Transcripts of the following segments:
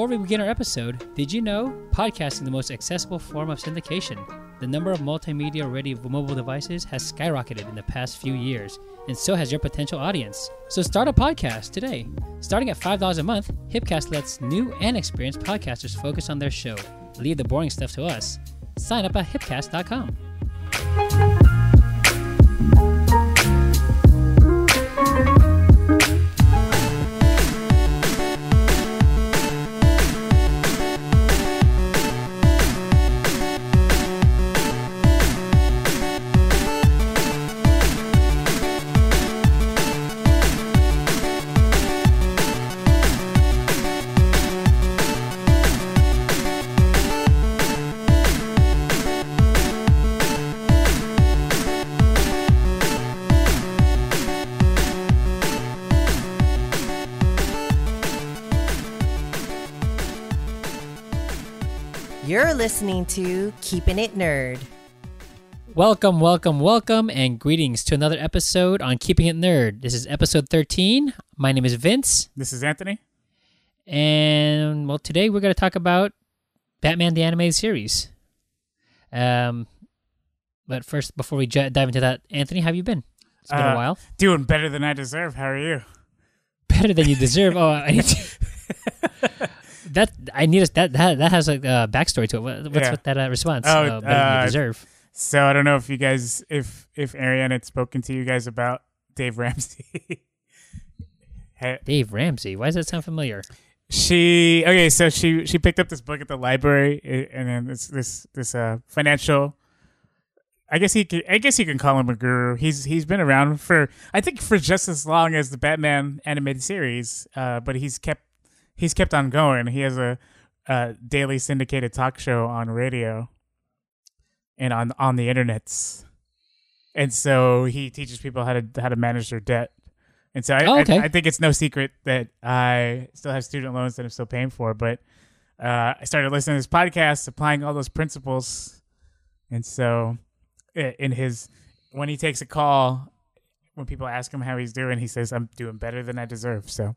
Before we begin our episode, did you know podcasting is the most accessible form of syndication? The number of multimedia ready mobile devices has skyrocketed in the past few years, and so has your potential audience. So start a podcast today. Starting at $5 a month, Hipcast lets new and experienced podcasters focus on their show. Leave the boring stuff to us. Sign up at hipcast.com. listening to Keeping It Nerd. Welcome, welcome, welcome, and greetings to another episode on Keeping It Nerd. This is episode 13. My name is Vince, This is Anthony. and well, today we're going to talk about Batman the Animated Series. Um, but first, before we j- dive into that, Anthony, how have you been? It's been a Uh, while. Doing better than I deserve. How are you? Better than you deserve. oh, I need to. that I need a, that that that has a uh, backstory to it. What, what's Yeah. with that uh, response? Oh, uh, better uh, deserve. So I don't know if you guys, if if Ariane had spoken to you guys about Dave Ramsey. Hey, Dave Ramsey. Why does that sound familiar? she okay, so she she picked up this book at the library, and then this this this uh financial. I guess he can, I guess you can call him a guru. He's he's been around for I think for just as long as the Batman animated series, uh, but he's kept he's kept on going. He has a, a daily syndicated talk show on radio and on on the internets, and so he teaches people how to how to manage their debt. And so I, Oh, okay. I, I think it's no secret that I still have student loans that I'm still paying for, but uh, I started listening to his podcast, applying all those principles, and so in his when he takes a call, when people ask him how he's doing, he says, "I'm doing better than I deserve." So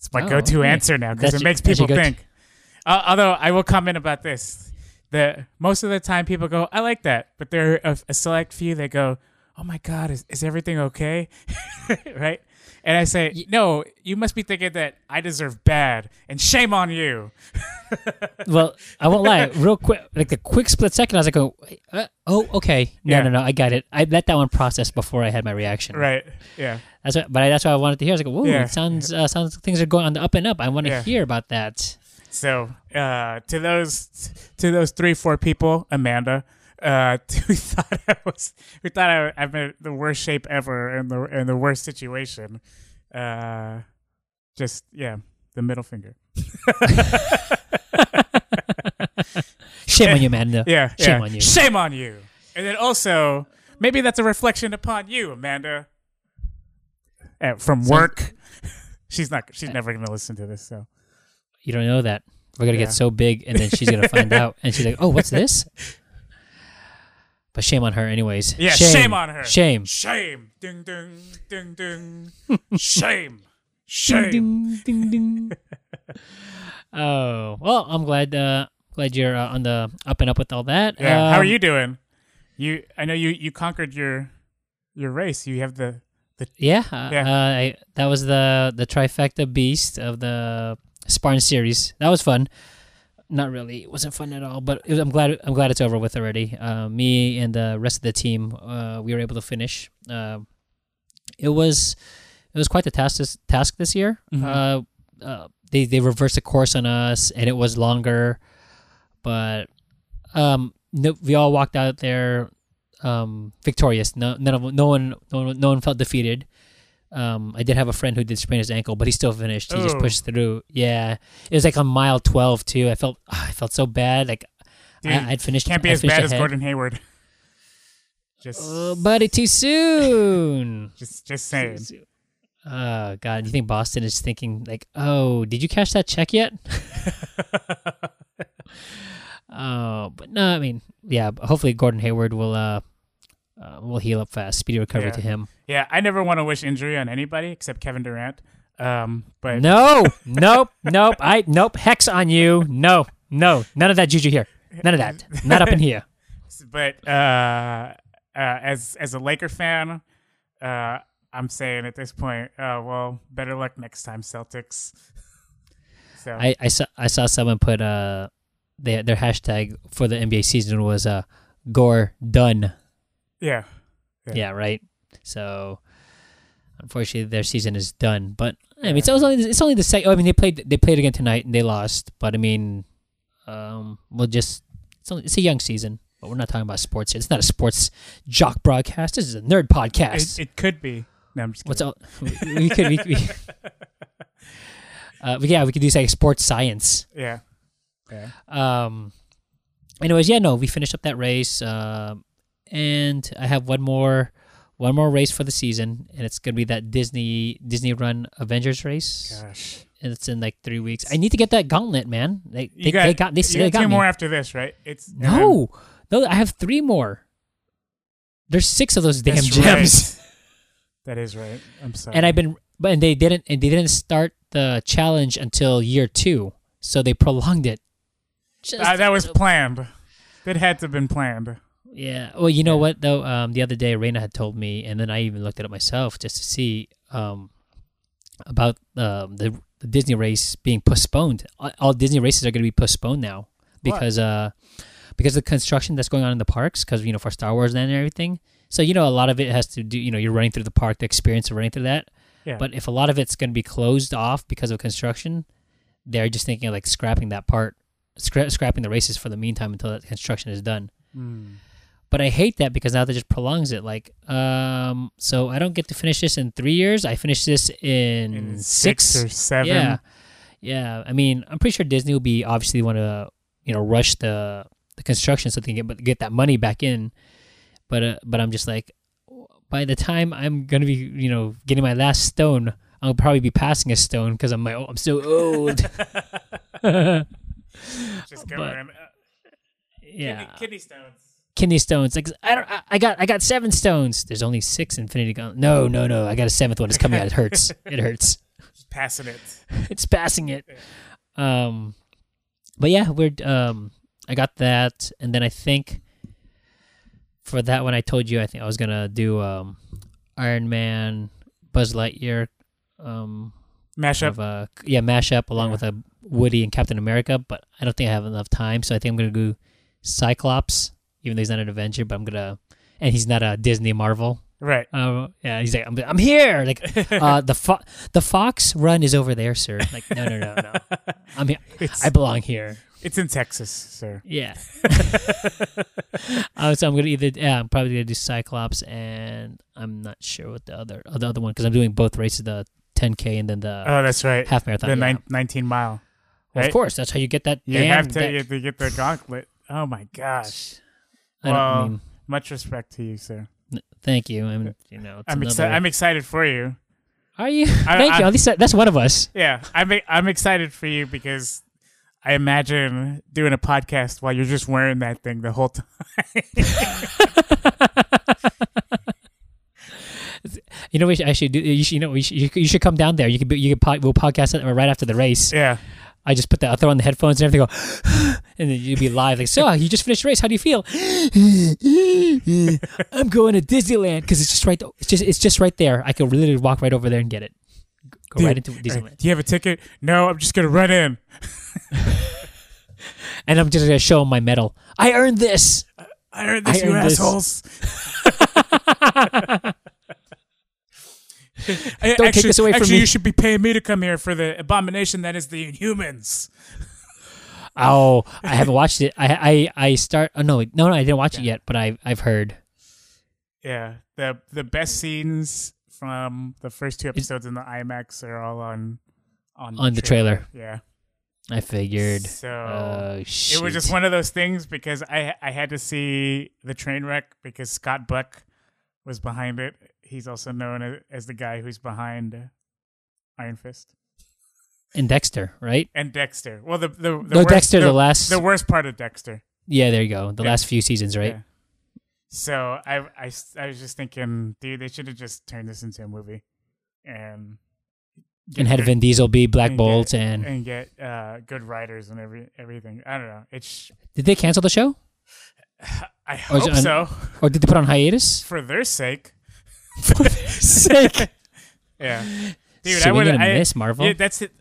it's my Oh, go-to okay. answer now because it makes people think. Uh, although I will comment about this, that most of the time people go, "I like that," but there are a, a select few that go, "Oh my God, is is everything okay?" right? And I say, "No, you must be thinking that I deserve bad, and shame on you." well, I won't lie. Real quick, like the quick split second, I was like, "Oh, uh, oh, okay, no, Yeah. no, no, I got it." I let that one process before I had my reaction. Right? Yeah. That's what, but I, that's what I wanted to hear. I was like, "Whoa, Yeah. it sounds uh, sounds like things are going on the up and up." I want to Yeah. hear about that. So uh, to those to those three four people, Amanda, uh, who thought I was who thought I, I'm in the worst shape ever in the in the worst situation, uh, just yeah, the middle finger. Shame on you, Amanda. Yeah, Shame yeah. on you. Shame on you. And then also maybe that's a reflection upon you, Amanda. Uh, from Sounds- work. she's not. She's never gonna listen to this. So You don't know that. We're gonna Yeah. get so big, and then she's gonna find out, and she's like, "Oh, what's this?" But shame on her, anyways. yeah, shame, on her. Shame. Shame. Ding ding ding ding. shame. Shame. Ding, ding, ding. oh well, I'm glad. Uh, glad you're uh, on the up and up with all that. Yeah. How are Um, you doing? You I know you you conquered your your race. You have the Yeah, uh, Yeah. Uh, I, that was the the trifecta beast of the Spartan series. That was fun. Not really, it wasn't fun at all. But was, I'm glad I'm glad it's over with already. Uh, me and the rest of the team, uh, we were able to finish. Uh, it was it was quite the task this, task this year. Mhm. Uh, uh, they they reversed the course on us, and it was longer. But um, no, we all walked out there um, victorious. No, none of no one, no one, no one felt defeated. Um, I did have a friend who did sprain his ankle, but he still finished. He just Oh. pushed through. Yeah, it was like on mile twelve too. I felt, ah, I felt so bad. Like Dude, I, I'd finished. can't be I as bad as. Gordon Hayward. Just Uh, buddy, too soon. just just saying. Oh God, you think Boston is thinking like, oh, did you cash that check yet? Oh, but no, I mean, yeah. Hopefully, Gordon Hayward will uh, uh will heal up fast. Speedy recovery Yeah. to him. Yeah, I never want to wish injury on anybody except Kevin Durant. Um, but No, nope, nope. I nope. Hex on you. No, no, none of that juju here. None of that. Not up in here. but uh, uh, as as a Laker fan, uh, I'm saying at this point, uh, well, better luck next time, Celtics. So I, I saw I saw someone put uh their their hashtag for the NBA season was uh Gore done. Yeah, Yeah, Yeah. right. So unfortunately, their season is done. But I mean, it's only it's only the second. I mean, they played they played again tonight and they lost. But I mean, um, we'll just it's only, it's a young season. But we're not talking about sports. Here. It's not a sports jock broadcast. This is a nerd podcast. it, it could be. No, I'm just What's kidding. all? We, we could. We, we, uh, yeah, we could do like sports science. Yeah, yeah. Um. Anyways, yeah, no, we finished up that race, um, and I have one more, one more race for the season, and it's gonna be that Disney Disney Run Avengers race, Gosh, and it's in like three weeks. I need to get that gauntlet, man. They you they, got they got they, you they got two me. more after this, right? It's No, no, I have three more. There's six of those damn gems, right. That is right. I'm sorry. and I've been, but and they didn't, and they didn't start the challenge until year two, so they prolonged it. Uh, that was planned. That had to have been planned. Yeah. Well, you know what though? Um, the other day, Raina had told me, and then I even looked at it up myself just to see um about um the the Disney race being postponed. All- All Disney races are going to be postponed now because uh because of the construction that's going on in the parks because you know for Star Wars Land and everything. So you know a lot of it has to do you know you're running through the park, the experience of running through that. Yeah. But if a lot of it's going to be closed off because of construction, they're just thinking of like scrapping that part, scra- scrapping the races for the meantime until that construction is done Mm. But I hate that because now that just prolongs it. Like, um, so I don't get to finish this in three years. I finish this in, In six. six or seven. Yeah, yeah. I mean, I'm pretty sure Disney will be obviously want to you know rush the the construction so they can get get that money back in. But uh, but I'm just like, by the time I'm gonna be you know getting my last stone, I'll probably be passing a stone because I'm my I'm so old. Just go But- in. Uh, yeah. Kidney, kidney stones. Kidney stones. Like I don't, I- I got, I got seven stones. There's only six Infinity Gauntlet. No, no, no. I got a seventh one. It's coming out. It hurts. It hurts. Just passing it. It's passing it. Um, but yeah, we're um, I got that, and then I think for that one, I told you I think I was gonna do um, Iron Man, Buzz Lightyear, um, Mash kind up. of a yeah mashup along Yeah. with a Woody and Captain America, but I don't think I have enough time, so I think I'm gonna do Cyclops, even though he's not an Avenger, but I'm gonna and he's not a Disney Marvel. Right. Uh, yeah, he's like I'm, I'm here. Like uh, the fo- the Fox run is over there, sir. Like no no no no, I'm here. It's, I belong here. it's in Texas, sir. Yeah. uh, so I'm gonna either yeah I'm probably gonna do Cyclops and I'm not sure what the other uh, the other one because I'm doing both races the 10k and then the Oh, that's right. half marathon. the yeah. nine, 19 mile. Right? Of course, that's how you get that. You have to, that- you have to get the gauntlet. Oh my gosh. I don't Well, mean. Much respect to you, sir. n- Thank you. I'm. You know. It's I'm another, excited. I'm excited for you. Are you? Thank you. At least uh, that's one of us. Yeah, I'm. I'm excited for you because I imagine doing a podcast while you're just wearing that thing the whole time. You know, we should, I should do. You should. You know, we should, you, you should come down there. You could. Be, you could. pod- We'll podcast it right after the race. yeah. I just put the. I'll throw on the headphones and everything. Go, and then you'd be live. Like, so you just finished the race. How do you feel? I'm going to Disneyland because it's just right. It's just. It's just right there. I could literally walk right over there and get it. Go right into Disneyland. Do you have a ticket? No, I'm just gonna run in. And I'm just gonna show them my medal. I earned this. I earned this, I you earned this. Don't take this away from actually, me. you should be paying me to come here for the abomination that is the Inhumans. Oh, I haven't watched it. I I I start. Oh no, no, no, I didn't watch it yet. But I I've heard. Yeah, the the best scenes from the first two episodes in the IMAX are all on on On the trailer. Yeah, I figured. so Oh it was just one of those things because I I had to see the train wreck because Scott Buck was behind it. He's also known as, the guy who's behind Iron Fist and Dexter, right? and Dexter. Well, the the, the No, worst, Dexter, the, the, last. the worst part of Dexter. yeah, there you go. The Yeah. last few seasons, right? Yeah. So I was just thinking, dude, they should have just turned this into a movie, and and had good- Vin Diesel be Black and Bolt, get, and and get uh, good writers and every everything. I don't know. It's did they cancel the show, I Or hope on- so or did they put on hiatus? for their sake. For their sake, Yeah, dude, so I would. I, miss Marvel. Yeah, that's it,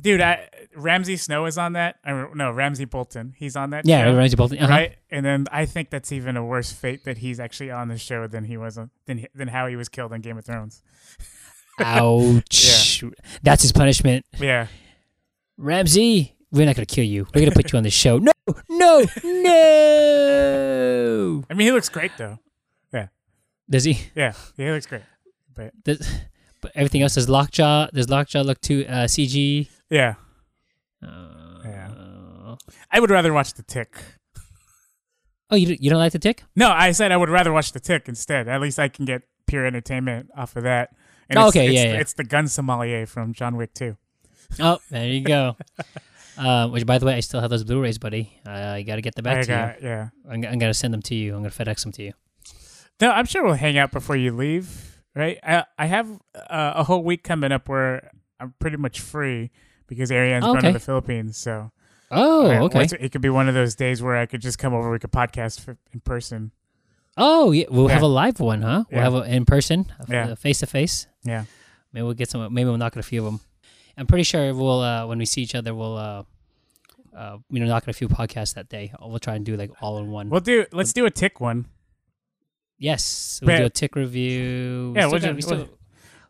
dude. I Ramsay Snow is on that. Or, no, Ramsay Bolton. He's on that. yeah, show, Ramsay Bolton. Uh-huh. right. And then I think that's even a worse fate that he's actually on the show than he was on, than than how he was killed in Game of Thrones. Ouch! That's his punishment. Yeah, Ramsay, we're not gonna kill you. We're gonna put you on the show. No, no, no. I mean he looks great though. Does he? Yeah, yeah, he looks great. But Does, but everything else is Lockjaw. Does Lockjaw look too uh, CG? yeah, Uh, Yeah. I would rather watch The Tick. Oh, you don't- you don't like the tick? No, I said I would rather watch The Tick instead. At least I can get pure entertainment off of that. And Oh, it's, okay, it's, yeah, yeah. It's the gun sommelier from John Wick 2. Oh, there you go. uh, which, by the way, I still have those Blu-rays, buddy. Uh, I got to get them back I to got, yeah. I'm, I'm gonna send them to you. I'm gonna FedEx them to you. No, I'm sure we'll hang out before you leave, right? I I have uh, a whole week coming up where I'm pretty much free because Ariane's going Okay. to the Philippines. So Oh, uh, okay. it could be one of those days where I could just come over. We could podcast f- in person. Oh, yeah. We'll have a live one, huh? We'll Yeah. have it in person, Yeah. face to face. Yeah. Maybe we'll get some. Maybe we'll knock at a few of them. I'm pretty sure we'll uh, when we see each other, we'll uh, uh, you know knock at a few podcasts that day. We'll try and do like all in one. We'll do. Let's do a tick one. Yes, we'll do a tick review. We Yeah, still got- we still, we'll-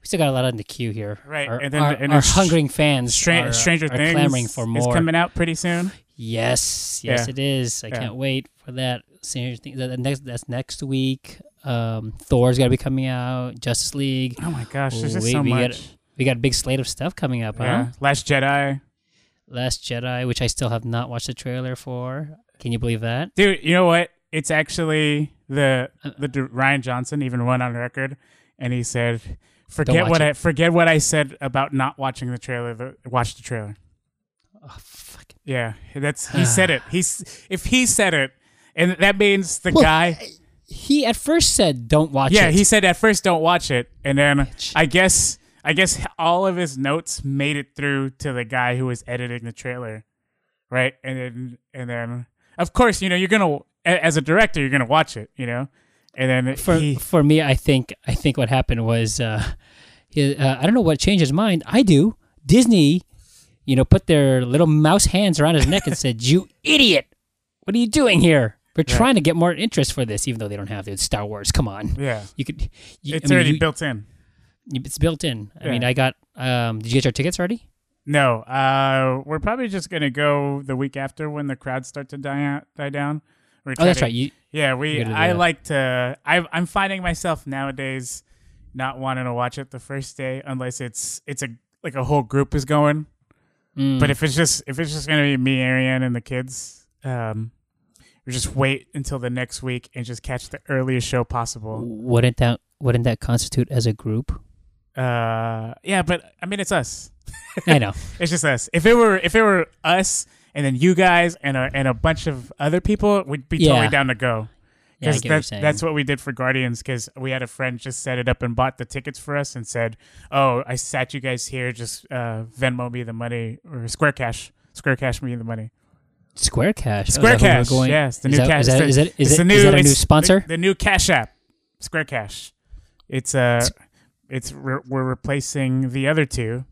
still got a lot in the queue here. Right, Our, and then- our, and our hungering fans Stran- are, Stranger are Things clamoring for is more. coming out pretty soon. Yes, yes, Yeah. it is. I Yeah. can't wait for that. Stranger Things. That, next, that's next week. Um, Thor's got to be coming out. Justice League. Oh my gosh, there's just so we much. Got, we got a big slate of stuff coming up, yeah, huh? Last Jedi, Last Jedi, which I still have not watched the trailer for. Can you believe that? dude. You know what? It's actually the Uh, the Rian Johnson even went on record, and he said, "Forget what it. I forget what I said about not watching the trailer. The, watch the trailer." Oh, fuck. Yeah, that's he said it. He's if he said it, and that means the Well, guy. He at first said, "Don't watch Yeah, it." Yeah, he said at first don't watch it, and then Bitch. I guess I guess all of his notes made it through to the guy who was editing the trailer, right? And then and then of course you know you're gonna as a director you're gonna watch it, you know, and then for he, for me, I think I think what happened was uh, he, uh, I don't know what changed his mind. I do. Disney, you know, put their little mouse hands around his neck and said, "You idiot! What are you doing here? We're Yeah. trying to get more interest for this, even though they don't have it. Star Wars. Come on, yeah, you could. You, it's I mean, already you- built in. It's built in. I mean, I got. Um, did you get your tickets already? No, uh, we're probably just gonna go the week after when the crowds start to die out, die down. We're Oh, that's to- right. You, Yeah, we. You gotta do I that. like to. I, I'm finding myself nowadays not wanting to watch it the first day unless it's it's a like a whole group is going. mm, But if it's just if it's just gonna be me, Ariane, and the kids, um, we just wait until the next week and just catch the earliest show possible. wouldn't that wouldn't that constitute as a group? Uh, yeah, but I mean it's us. I know. It's just us. If it were if it were us and then you guys and a and a bunch of other people, we'd be Yeah. totally down to go. Yeah, I Because get what you're that's, saying. that's what we did for Guardians. Because we had a friend just set it up and bought the tickets for us and said, "Oh, I sat you guys here. Just uh, Venmo me the money or Square Cash, Square Cash me the money. Square Cash. Square is that who we're Cash, going- yes, the is new that- cash. Is that, is that, is it's it- the is new, that a new it's sponsor? The, the new Cash App, Square Cash. It's uh, it's re- we're replacing the other two.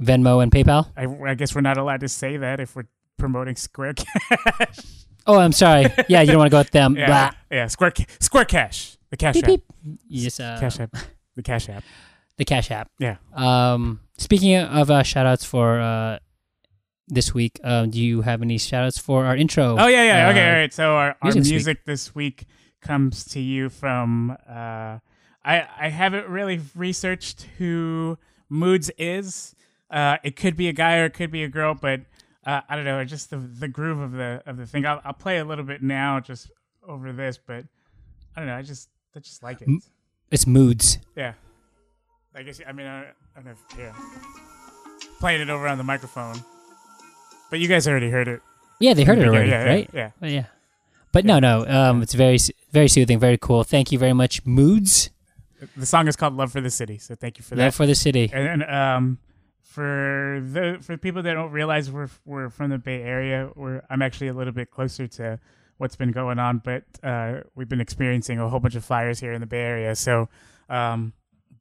Venmo and PayPal. I, I guess we're not allowed to say that if we're promoting Square Cash. Oh, I'm sorry. Yeah, you don't want to go with them. yeah, Blah. yeah, Square Square Cash, the Cash Beep, App, beep. Just, uh, Cash App, the Cash App. the Cash App. Yeah. Um, speaking of uh, shout outs for uh, this week, um, do you have any shout outs for our intro? Oh yeah, yeah. Okay, Uh, all right. So our, our music music, this week. this week comes to you from. Uh, I I haven't really researched who Moods is. Uh, it could be a guy or it could be a girl, but uh, I don't know. Just the the groove of the of the thing. I'll, I'll play a little bit now, just over this, but I don't know. I just I just like it. It's Moods. Yeah. I guess I mean I, I don't know. If, yeah. Playing it over on the microphone, but you guys already heard it. Yeah, they heard it already, yeah, yeah, right? Yeah. Well, yeah. But no, no. Um, it's very, very soothing, very cool. Thank you very much, Moods. The song is called "Love for the City," so thank you for that. Love for the city. And then um, for the for people that don't realize we're we're from the Bay Area, we're I'm actually a little bit closer to what's been going on, but uh, we've been experiencing a whole bunch of fires here in the Bay Area. So um,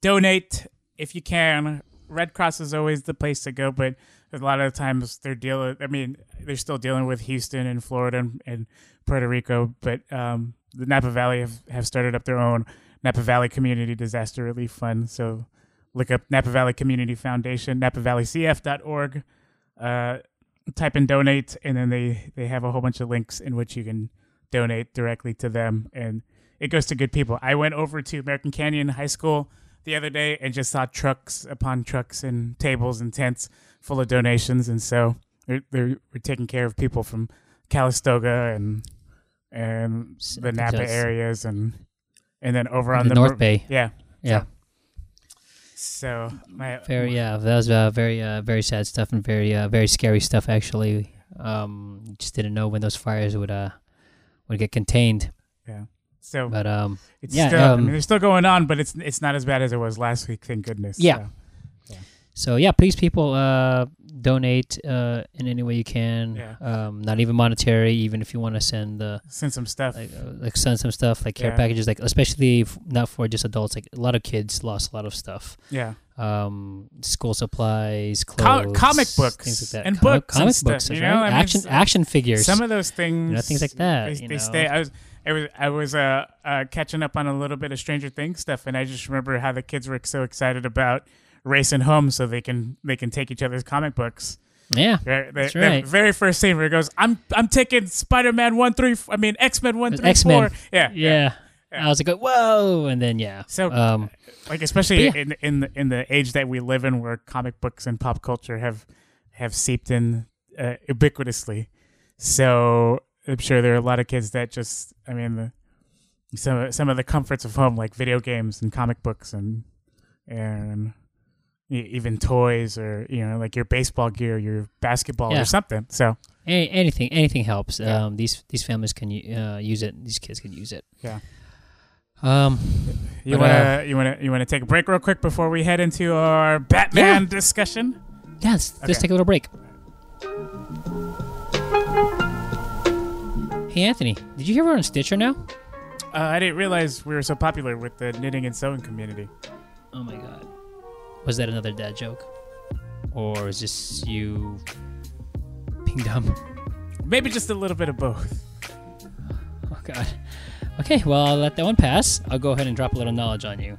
donate if you can. Red Cross is always the place to go, but a lot of the times they're dealing. I mean, they're still dealing with Houston and Florida and, and Puerto Rico, but um, the Napa Valley have, have started up their own Napa Valley Community Disaster Relief Fund. So look up Napa Valley Community Foundation, napavalleycf.org. Uh, type in donate, and then they, they have a whole bunch of links in which you can donate directly to them. And it goes to good people. I went over to American Canyon High School the other day and just saw trucks upon trucks and tables and tents full of donations. And so they're, they're we're taking care of people from Calistoga and and the Napa areas and and then over on the the, North Bay. Yeah. Yeah. So my Very yeah, that was uh, very uh, very sad stuff and very uh, very scary stuff actually. Um, just didn't know when those fires would uh would get contained. yeah. So But um, it's yeah, still I um, mean, they're still going on, but it's it's not as bad as it was last week. Thank goodness. Yeah. So, so yeah, please people uh donate uh in any way you can. Yeah. Um, not even monetary, even if you want to send the send some stuff. like uh, like send some stuff like care Yeah. packages like especially f- not for just adults like a lot of kids lost a lot of stuff yeah. um school supplies clothes comic books things like that and Comic- books and comic stuff, books you that's know? right. I mean, action action figures Some of those things, things like that, They, you they know. stay. I was, I was, I was uh, uh, catching up on a little bit of Stranger Things stuff, and I just remember how the kids were so excited about racing home so they can they can take each other's comic books. yeah That's right. very first scene where it goes, "I'm I'm taking Spider Man one three, I mean X Men one three X-Men. four. Yeah, yeah, Yeah. I was like, whoa, and then yeah. So, um, like especially yeah. in in the, in the age that we live in, where comic books and pop culture have have seeped in uh, ubiquitously. So I'm sure there are a lot of kids that just, I mean, the some some of the comforts of home, like video games and comic books and and even toys or you know like your baseball gear, your basketball Yeah. or something. So any, anything, anything helps. Yeah. Um, these these families can uh, use it. These kids can use it. Yeah. Um, you wanna you wanna you wanna take a break real quick before we head into our Batman discussion. yeah, let's, let's Okay. take a little break. Hey Anthony, did you hear we're on Stitcher now? Uh, I didn't realize we were so popular with the knitting and sewing community. Oh my god. Was that another dad joke? Or is this you being dumb? Maybe just a little bit of both. Oh god. Okay, well I'll let that one pass. I'll go ahead and drop a little knowledge on you.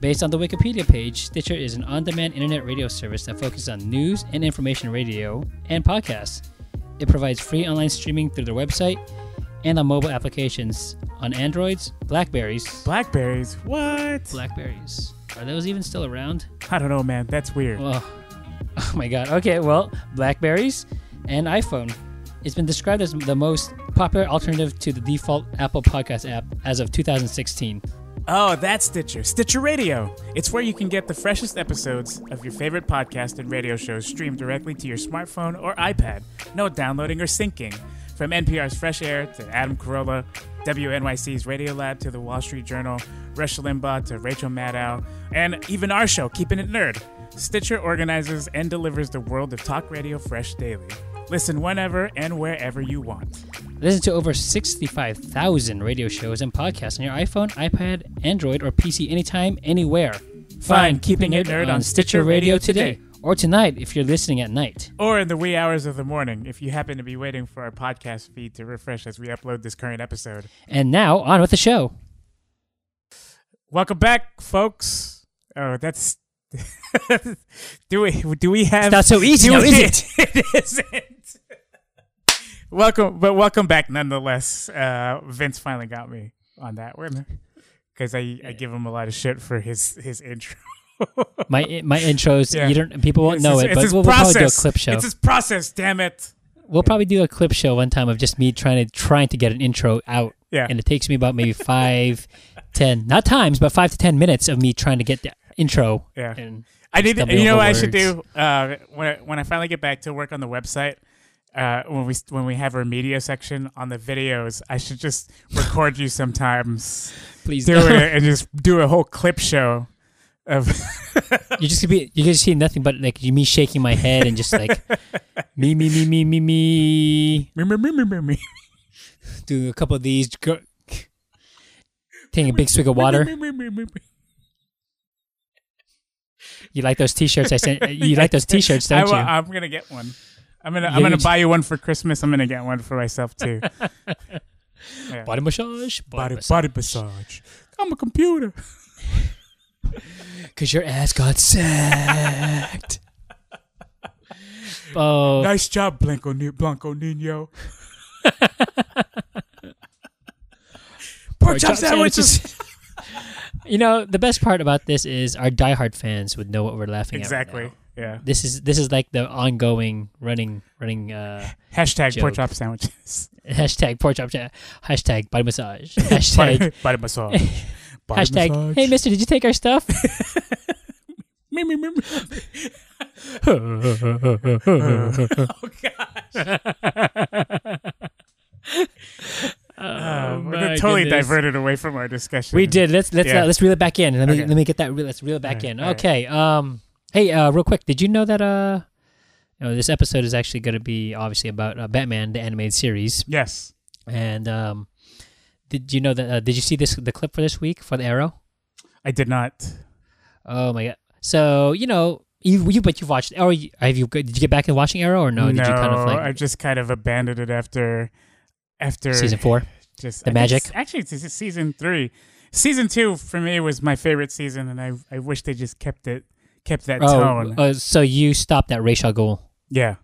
Based on the Wikipedia page, Stitcher is an on-demand internet radio service that focuses on news and information radio and podcasts. It provides free online streaming through their website and on mobile applications on Androids, Blackberries, Blackberries? What? Blackberries. Are those even still around? I don't know, man. That's weird. Oh, oh my god. Okay, well, Blackberries and iPhone. It's been described as the most popular alternative to the default Apple Podcast app as of 2016. Oh, that's Stitcher. Stitcher Radio. It's where you can get the freshest episodes of your favorite podcast and radio shows streamed directly to your smartphone or iPad. No downloading or syncing. From NPR's Fresh Air to Adam Carolla, WNYC's Radio Lab to the Wall Street Journal, Rush Limbaugh to Rachel Maddow, and even our show, Keeping It Nerd. Stitcher organizes and delivers the world of talk radio fresh daily. Listen whenever and wherever you want. Listen to over 65,000 radio shows and podcasts on your iPhone, iPad, Android, or PC anytime, anywhere. Find Keeping It Nerd on Stitcher Radio today. Or tonight if you're listening at night. Or in the wee hours of the morning if you happen to be waiting for our podcast feed to refresh as we upload this current episode. And now, on with the show. Welcome back, folks. Oh, that's. do we do we have? It's not so easy do now, we- is it? it isn't. welcome, but welcome back nonetheless. Uh, Vince finally got me on that one because I, I give him a lot of shit for his his intro. My my intros, Yeah. you don't people won't It's know his- it, but we'll, we'll probably do a clip show. It's his process. Damn it. We'll probably do a clip show one time of just me trying to trying to get an intro out, Yeah. and it takes me about maybe five, ten, not times, but five to ten minutes of me trying to get the intro. Yeah. And I need. You know what I should do uh, when I, when I finally get back to work on the website. Uh, when we when we have our media section on the videos, I should just record you sometimes please do don't. it and just do a whole clip show You just be you just see nothing but like me shaking my head and just like me me me me me me me, me, me, me, me, me. do a couple of these. Go, taking a big swig of water. Me, me, me, me, me. You like those T-shirts I sent? You like those T-shirts, I, don't wa- you? I'm gonna get one. I'm gonna Yeah, I'm gonna buy you one for Christmas. I'm gonna get one for myself too. Yeah. Body massage, body, body massage. body massage. I'm a computer. Cause your ass got sacked. oh, Nice job, Blanco Blanco Nino. Pork chop sandwiches. you know the best part about this is our diehard fans would know what we're laughing at. Exactly. now. Yeah. This is this is like the ongoing running running uh, Hashtag pork Joke. chop sandwiches. hashtag pork chop hashtag body massage hashtag body, body massage. Hashtag massage. hey mister did you take our stuff me, me. oh, my we're totally goodness. diverted away from our discussion. We did. Let's let's Yeah. uh, let's reel it back in. Let me Okay. let me get that. re- Let's reel it back Alright, in. Okay. Um. Hey, uh, real quick. Did you know that uh, you know, this episode is actually going to be obviously about uh, Batman the animated series, Yes. and um, did you know that? Uh, did you see this the clip for this week for the Arrow? I did not. Oh my god. So you know. You, you but you've watched Arrow. Have you did you get back in watching Arrow or no? Did you kind of like I just kind of abandoned it after after season four? just The I magic? s- Actually, it's season three. Season two for me was my favorite season, and I I wish they just kept it kept that Oh, tone. uh, so you stopped at Ra's al Ghul. yeah,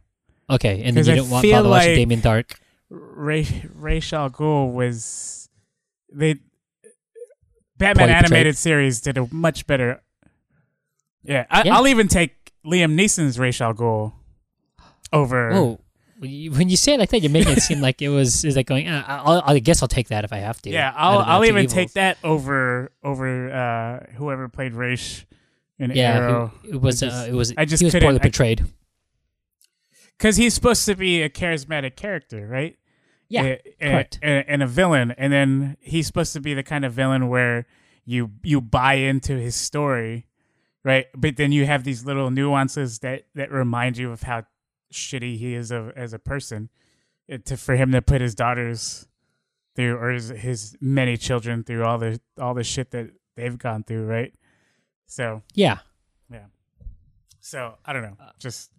Okay, and then you I didn't want watching like- Damien Darhk. Ray Ra's al Ghul was they Batman animated series did a much better. Yeah, I, Yeah. I'll even take Liam Neeson's Ra's al Ghul over. Oh, when you say it like that, you're making it seem like it was is like going. Uh, I'll, I guess I'll take that if I have to. Yeah, I'll I'll even evils. take that over over uh, whoever played Ra's in Yeah, Arrow it, it was. Uh, it was. I just he was poorly portrayed. because he's supposed to be a charismatic character, right? Yeah, A- a- correct. And, and a villain, and then he's supposed to be the kind of villain where you you buy into his story, right? But then you have these little nuances that that remind you of how shitty he is of, as a person. Uh, To for him to put his daughters through, or his, his many children through all the all the shit that they've gone through, right? So yeah, yeah. so I don't know, just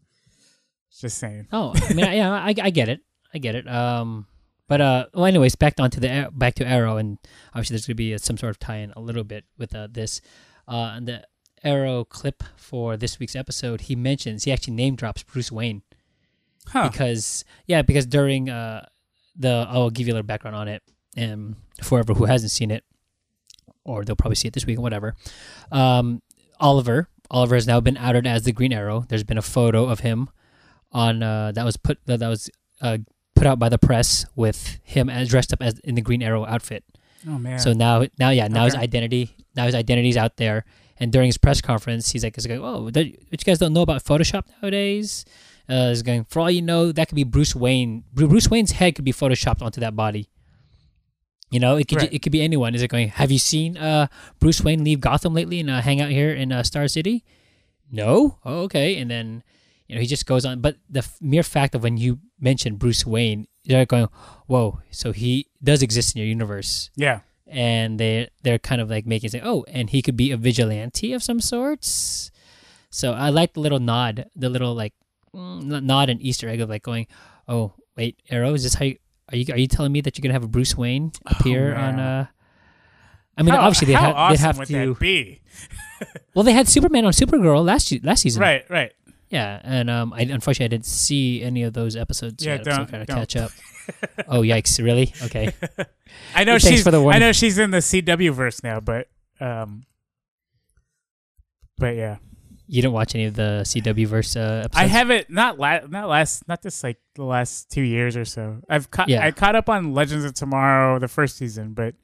just saying. Oh, I mean, yeah, I, I get it. I get it. Um, but uh, well, anyways, back onto the back to Arrow, and obviously there's gonna be some sort of tie-in a little bit with uh, this. Uh, and the Arrow clip for this week's episode, he mentions he actually name drops Bruce Wayne. Huh. because yeah because during uh the i'll give you a little background on it and for whoever who hasn't seen it or they'll probably see it this week or whatever um oliver oliver has now been outed as the green arrow there's been a photo of him on uh that was put that was uh put out by the press with him as dressed up as in the green arrow outfit Oh man. so now, now, yeah, now his identity, now his identity's out there. And during his press conference, he's like, he's like, "Oh, that, what you guys don't know about Photoshop nowadays?" Uh, he's going, "For all you know, that could be Bruce Wayne. Bruce Wayne's head could be photoshopped onto that body. You know, it could Right. it could be anyone. Is it going? Have you seen uh, Bruce Wayne leave Gotham lately and uh, hang out here in uh, Star City? No. Oh, okay. And then you know he just goes on. But the f- mere fact of when you mention Bruce Wayne, they're going, "Whoa!" So he does exist in your universe yeah. and they they're kind of like making say, oh, and he could be a vigilante of some sorts. So I like the little nod, the little like mm, nod and Easter egg of like going, oh wait, Arrow, is this how you, are you are you telling me that you're gonna have a Bruce Wayne appear on? Oh, man. uh I mean, how, obviously they how had awesome they'd have would to. that be? Well, they had Superman on Supergirl last last season, Right, right. Yeah, and um, I unfortunately I didn't see any of those episodes. Yeah, yet. Don't- trying to don't. catch up. oh yikes! Really? Okay. I know Thanks she's for the I know she's in the CW verse now, but um but yeah. You didn't watch any of the CW verse uh, episodes? I haven't not la- not last not this like the last 2 years or so. I've caught Yeah. I caught up on Legends of Tomorrow the first season, but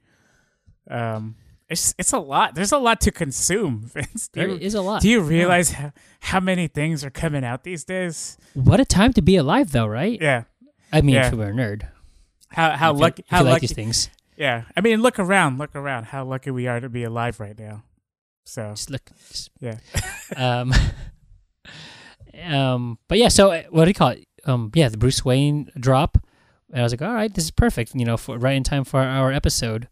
um it's it's a lot. There's a lot to consume. Vince. Do There you, is a lot. do you realize how, how many things are coming out these days? What a time to be alive, though, right? Yeah. I mean, Yeah. if you were a nerd, How how lucky how you like lucky these things. Yeah. I mean, look around, look around how lucky we are to be alive right now. So Just look. Just, yeah, um, um, but yeah. So uh, what do you call it? Um, yeah, the Bruce Wayne drop. And I was like, all right, this is perfect. You know, for right in time for our episode.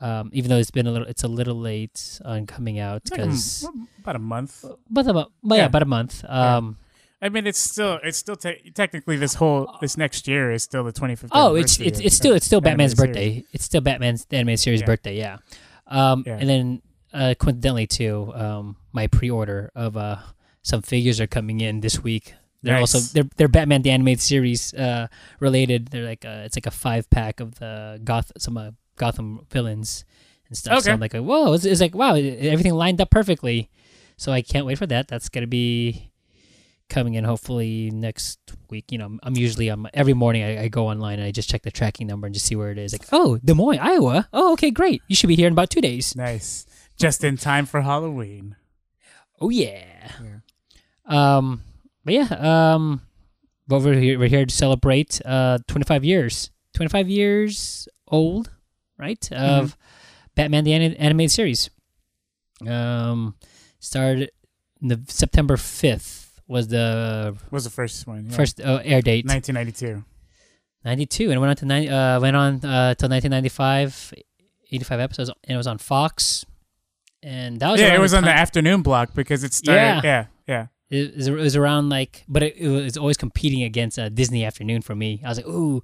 Um, even though it's been a little, it's a little late on coming out It's like because, about a month. but about, but yeah, Yeah. about a month. Um, I mean, it's still it's still te- technically this whole this next year is still the 25th. Oh, it's it's it's still it's still Batman's birthday. series. It's still Batman's the animated series Yeah. birthday. Yeah. Um, Yeah. and then uh, coincidentally too, um, my pre-order of uh some figures are coming in this week. They're also they're they're Batman the animated series uh related. They're like uh it's like a five pack of the Goth some uh, Gotham villains and stuff. So I'm like, whoa, it's, it's like wow, everything lined up perfectly. So I can't wait for that. That's gonna be coming in hopefully next week. You know, I'm usually um every morning I, I go online and I just check the tracking number and just see where it is. Like, oh, Des Moines, Iowa. Oh, okay, great. You should be here in about two days. Nice, just in time for Halloween. Oh yeah. Yeah. Um, but yeah. Um, but we're here. We're here to celebrate uh 25 years. 25 years old, right? Of Batman the Ani- animated series. Um, started the September 5th was the Was the first one? Yeah. first uh, air date. 1992. 92 and went on to nine, uh went on uh till 1995 85 episodes and it was on Fox and that was Yeah, it was on the afternoon block because it started. Yeah. Yeah, yeah. it was, it was around like but it, it was always competing against uh, Disney Afternoon for me I was like ooh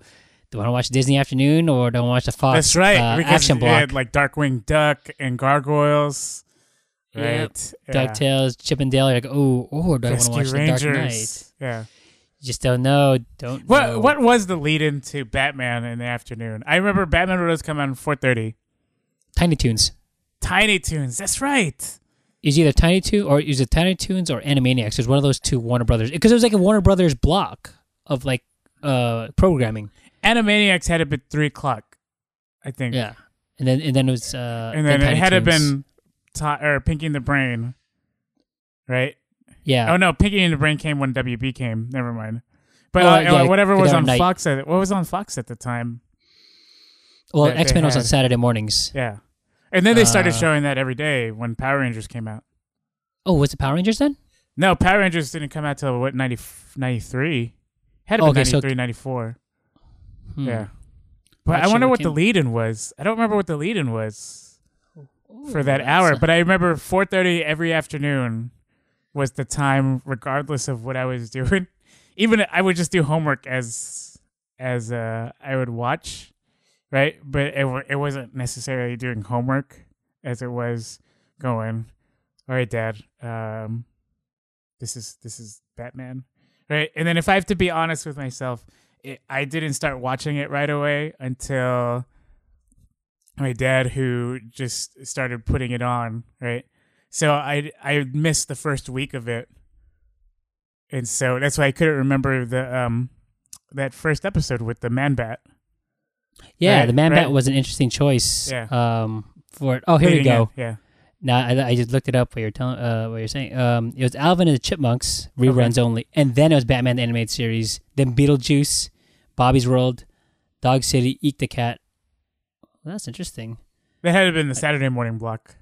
want to watch Disney Afternoon or do I want to watch the Fox That's right. uh, because action block had like Darkwing Duck and Gargoyles. Yep. Right. Yeah. DuckTales Chip and Dale like ooh or do I want to watch Rangers. the Dark Knight Yeah. you just don't know don't What know. what was the lead into Batman in the afternoon? I remember Batman Roads come out at 4:30. Tiny Toons Tiny Toons. That's right. is either Tiny Toon or is it Tiny Toons or Animaniacs? There's one of those two Warner Brothers because it was like a Warner Brothers block of like uh programming. Animaniacs had it be three o'clock, I think. Yeah, and then and then it was uh And then it had it been ta- or Pinky and the Brain, right? yeah. Oh no, Pinky and the Brain came when WB came. Never mind. But Oh, uh, yeah, whatever was on Night. Fox at what was on Fox at the time. well, X Men was on. Saturday mornings. Yeah. And then they started Uh, showing that every day when Power Rangers came out. Oh, was it Power Rangers then? No, Power Rangers didn't come out till what 90, 93? Had to be okay, so- 93, 94. Hmm. Yeah. But I Actually, wonder what what the lead in was. I don't remember what the lead in was for that hour, but I remember 4:30 every afternoon was the time regardless of what I was doing. Even I would just do homework as as uh I would watch, right? But it wa- it wasn't necessarily doing homework as it was going, "All right, dad, um this is this is Batman." Right? And then if I have to be honest with myself, it, I didn't start watching it right away until my dad who just started putting it on right so i i missed the first week of it and so that's why i couldn't remember the um that first episode with the man bat yeah, right, the Man Bat was an interesting choice. Yeah. Um. For oh, here we go. in, yeah Now I, I just looked it up. What you're telling, uh, what you're saying. Um, it was Alvin and the Chipmunks reruns only, and then it was Batman the animated series, then Beetlejuice, Bobby's World, Dog City, Eek the Cat. Well, that's interesting. that had been the saturday morning block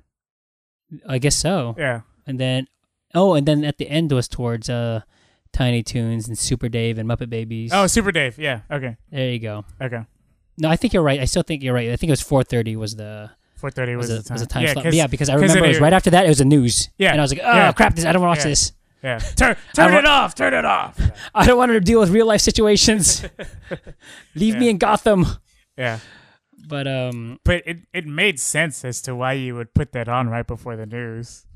I guess so. yeah And then, oh, and then at the end was towards uh, Tiny Toons and Super Dave and Muppet Babies. oh super dave yeah okay there you go. okay No, I think you're right. I still think you're right. I think it was 4:30 was the 4.30 was, was, a, the time, was a time yeah, slot. yeah, because I remember it was right after that. It was the news. Yeah, and I was like, oh yeah. crap! This I don't want to watch Yeah. this. Yeah turn, turn it off turn it off I don't want to deal with real life situations. Leave me in Gotham. yeah But um, but it, it made sense as to why you would put that on right before the news.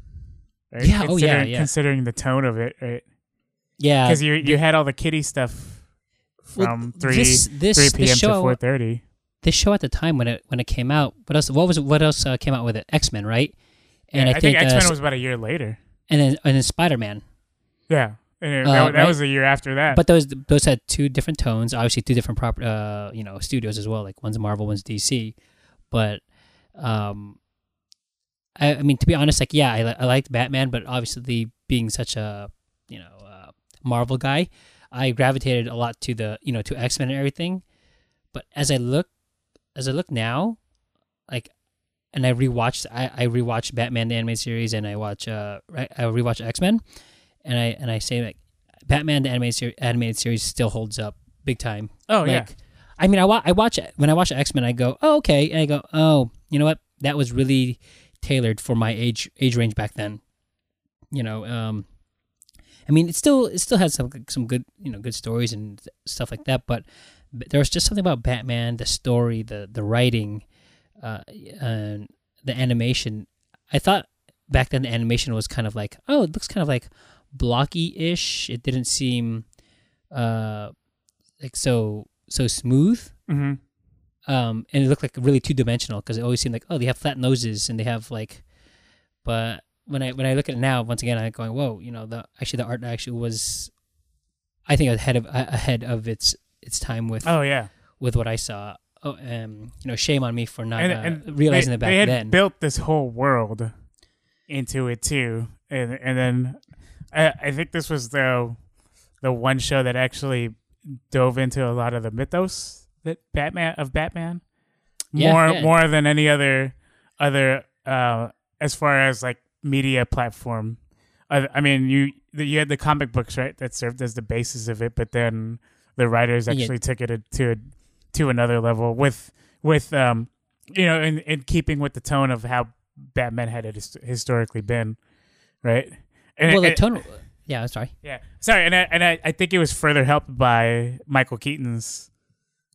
Right? Yeah, oh, yeah, Considering- yeah. Considering the tone of it, right? yeah, Because you you had all the kitty stuff Well, from three this, this, three this p.m. to show, four thirty. this show at the time when it when it came out. What else? What was what else uh, came out with it? X Men, right? And I, think, X Men uh, was about a year later. and then and then Spider Man. Yeah, and it- Uh, that, that right? was a year after that. But those those had two different tones. Obviously, two different proper uh you know studios as well. Like one's Marvel, one's DC. But um, I, I mean to be honest, like yeah, I I liked Batman, but obviously being such a you know uh, Marvel guy, I gravitated a lot to the you know to X Men and everything. But as I look, as I look now, like and I rewatched I, I rewatched Batman the animated series and I watch uh I I rewatch X Men, and I and I say like Batman the animated series, animated series still holds up big time. Oh like, yeah. I mean I wa- I watch it when I watch X Men I go oh okay and I go oh you know what that was really tailored for my age age range back then. You know um. I mean, it still it still has some some good you know good stories and stuff like that, but but there was just something about Batman, the story, the the writing, uh, and the animation. I thought back then the animation was kind of like, oh, it looks kind of like blocky-ish. It didn't seem uh like so so smooth. hmm Um, and it looked like really two dimensional because it always seemed like, oh, they have flat noses and they have like, but when I when I look at it now, once again, I'm going, whoa, you know, the actually the art actually was, I think ahead of ahead of its its time with Oh yeah. with what I saw. Oh, um, you know, shame on me for not and, uh, and realizing they, that back they had then. built this whole world into it too, and and then I, I think this was the the one show that actually dove into a lot of the mythos that Batman of Batman Yeah, more yeah. more than any other other uh, as far as like media platform. I, I mean, you you had the comic books right that served as the basis of it, but then the writers Yeah. actually took it to to another level with with um you know in in keeping with the tone of how Batman had it historically been, right? And well, the and- tone. Yeah, I'm sorry. yeah, sorry, and I, and I, I think it was further helped by Michael Keaton's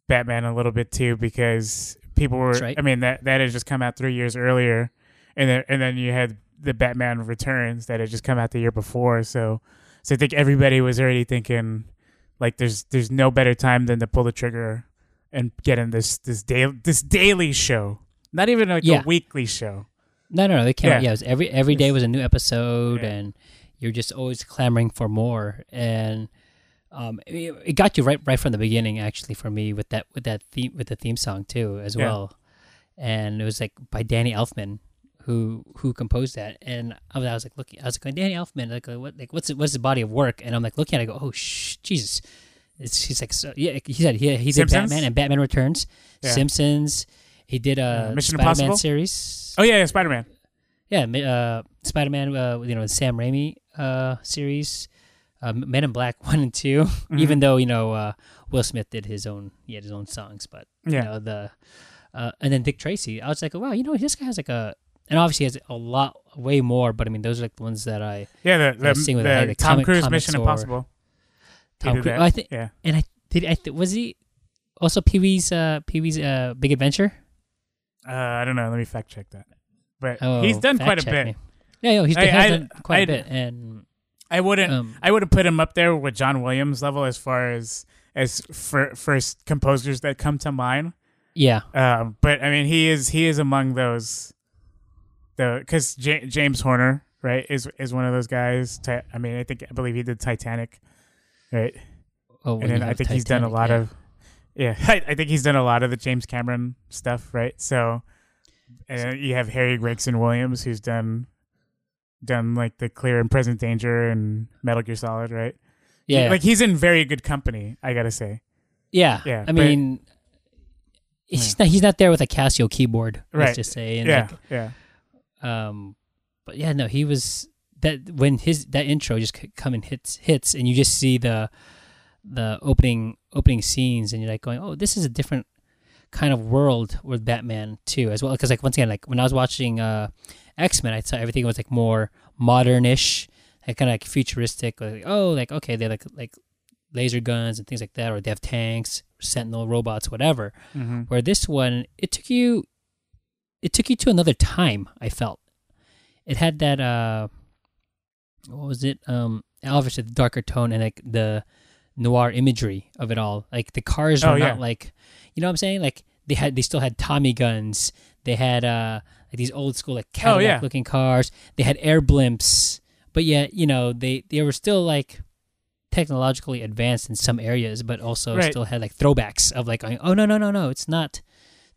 Batman a little bit too, because people were. That's right. I mean that that had just come out three years earlier, and then and then you had the Batman Returns that had just come out the year before. So so I think everybody was already thinking like there's there's no better time than to pull the trigger and get in this this daily this daily show, not even like Yeah. a weekly show. No, no, no. They came. out Yeah. Yeah, it was every every day was a new episode, Yeah. and you're just always clamoring for more. And um, it, it got you right right from the beginning, actually, for me with that with that theme with the theme song too, as Yeah. well. And it was like by Danny Elfman, who who composed that. And I was, I was like, looking, I was like, Danny Elfman, like, uh, what, like, what's it, what's his body of work? And I'm like looking at, it, I go, oh, shh, Jesus. It's, he's like, so, yeah, he said, he, he did Simpsons? Batman and Batman Returns, Yeah. Simpsons. He did a Uh, Mission Spider-Man Impossible? series. Oh yeah, yeah Spider Man. Yeah, uh, Spider Man, uh, you know, the Sam Raimi uh, series, uh, Men in Black one and 2 Mm-hmm. Even though you know uh, Will Smith did his own, he had his own songs, but you Yeah. know the, uh, and then Dick Tracy. I was like, wow, you know, this guy has like a, and obviously has a lot, way more. But I mean, those are like the ones that I Yeah, the the, sing with the like Tom comic- Cruise Mission Impossible. Tom Cruise- that. I think, yeah. and I did. I th- was he also Pee Wee's uh, Pee Wee's uh, Big Adventure? Uh, I don't know. Let me fact check that. But Oh, he's done quite a bit. me. Yeah, yeah, he's I- has I- done quite a bit, and I wouldn't. um, I would have put him up there with John Williams level as far as as fir- first composers that come to mind. yeah, Um, but I mean, he is he is among those. The because J- James Horner right is is one of those guys. I mean, I think I believe he did Titanic, right? oh, and then I think he's done a lot yeah. of. Yeah, I, I think he's done a lot of the James Cameron stuff, right? So, uh, you have Harry Gregson Williams, who's done, done like the Clear and Present Danger and Metal Gear Solid, right? yeah, like he's in very good company. I gotta say, Yeah, Yeah, I but- mean, he's not he's not there with a Casio keyboard. Right. Let's just say, and yeah, like, yeah, um, but yeah, no, he was that when his that intro just come and hits hits, and you just see the the opening opening scenes, and you're like going, oh, this is a different kind of world with Batman too, as well. Because like once again, like when I was watching uh X Men, I saw everything was like more modernish, like kind of like futuristic. Like oh, like okay, they're like like laser guns and things like that, or they have tanks, Sentinel robots, whatever. hmm Where this one, it took you, it took you to another time. I felt it had that. uh What was it? Um, obviously the darker tone and like the noir imagery of it all. Like the cars Oh, were yeah. not like, you know what I'm saying? Like they had, they still had Tommy guns. They had uh like these old school like Oh, yeah. looking cars. They had air blimps, but yet you know they they were still like technologically advanced in some areas, but also Right. still had like throwbacks of like, oh no no no no, it's not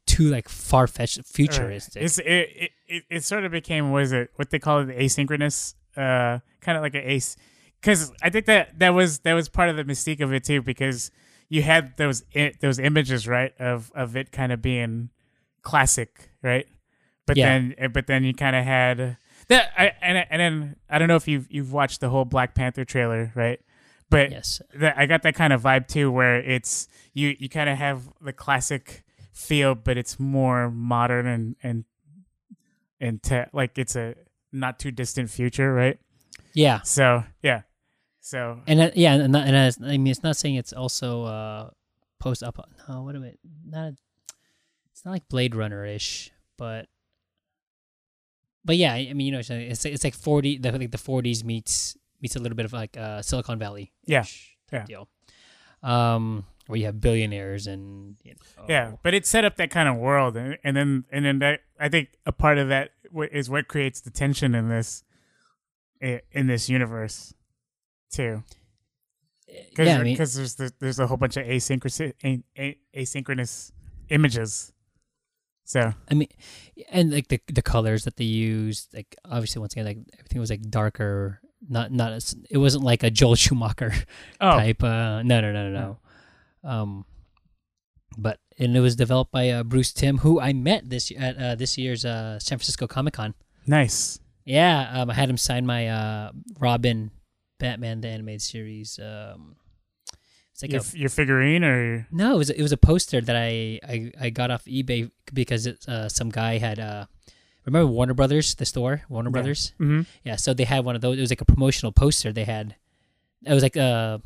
too like far fetched futuristic. It's it, it it sort of became what is it what they call it asynchronous uh kind of like an ace because I think that that was that was part of the mystique of it too because you had those those images right of of it kind of being classic right but Yeah. then eh, but then you kind of had that. I, and and then I don't know if you've you've watched the whole Black Panther trailer, right? But Yes. that I got that kind of vibe too, where it's you you kind of have the classic feel, but it's more modern and and and te- like it's a not too distant future, right? Yeah. So yeah, so And uh, yeah, and, and as, I mean, it's not saying it's also uh, post up. No, what am I? Not. It's not like Blade Runner ish, but. But yeah, I mean, you know, it's it's, it's like forty, the like the forties meets meets a little bit of like uh, Silicon Valley. Yeah, type deal. Um, where you have billionaires and you know, yeah, but it set up that kind of world, and, and then and then that I think a part of that is what creates the tension in this in this universe too. Cause, yeah, I mean, because there's the, there's a whole bunch of asynchronous a, a, asynchronous images. So I mean, and like the the colors that they used, like obviously once again, like everything was like darker. Not not as it wasn't like a Joel Schumacher oh type. Uh, no, no, no, no, no. Um, but and it was developed by uh, Bruce Timm, who I met this at uh, this year's uh, San Francisco Comic Con. nice. Yeah, um, I had him sign my uh, Robin Batman the animated series. Um, it's like your, a your figurine or no, it was it was a poster that I I, I got off eBay because it, uh, some guy had uh remember Warner Brothers the store Warner Yeah. Brothers mm-hmm. yeah so they had one of those it was like a promotional poster they had it was like uh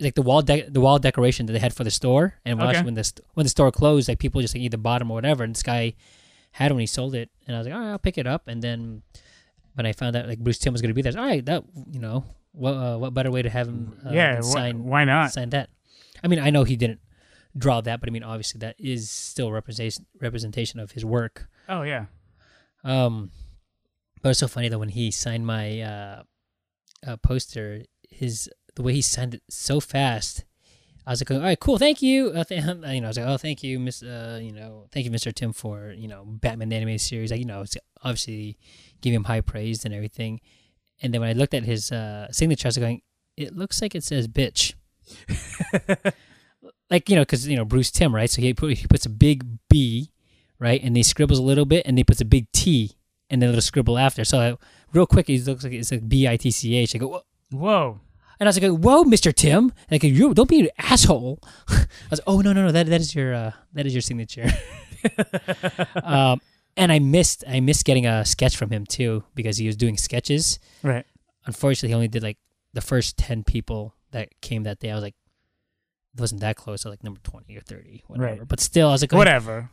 like the wall de- the wall decoration that they had for the store and when, Okay. when the st- when the store closed like people just like either bought them or whatever and this guy had one he sold it and I was like all right I'll pick it up and then when I found out like Bruce Timm was going to be there all right that you know what uh, what better way to have him uh, yeah. than Wh- why not? sign that. I mean, I know he didn't draw that, but I mean, obviously, that is still representation representation of his work. Oh yeah. Um, but it's so funny that when he signed my uh, uh, poster, his the way he signed it so fast, I was like, "All right, cool, thank you." Uh, th- you know, I was like, "Oh, thank you, Miss." Uh, you know, thank you, Mister Timm, for you know Batman the animated series. Like, you know, it's obviously giving him high praise and everything. And then when I looked at his uh, signature, I was going, "It looks like it says bitch." like you know, because you know Bruce Timm, right? So he put, he puts a big B, right, and he scribbles a little bit, and he puts a big T, and then a little scribble after. So I, real quick, it looks like it's like B I T C H. I go, "Whoa." Whoa. And I was like, "Whoa, Mister Timm!" Like, you don't be an asshole. I was, like, "Oh no, no, no, that that is your uh, that is your signature." um, and I missed I missed getting a sketch from him too because he was doing sketches. Right. Unfortunately, he only did like the first ten people that came that day. I was like, it wasn't that close. I was like number twenty or thirty, whatever. Right. But still, I was like, oh, Whatever.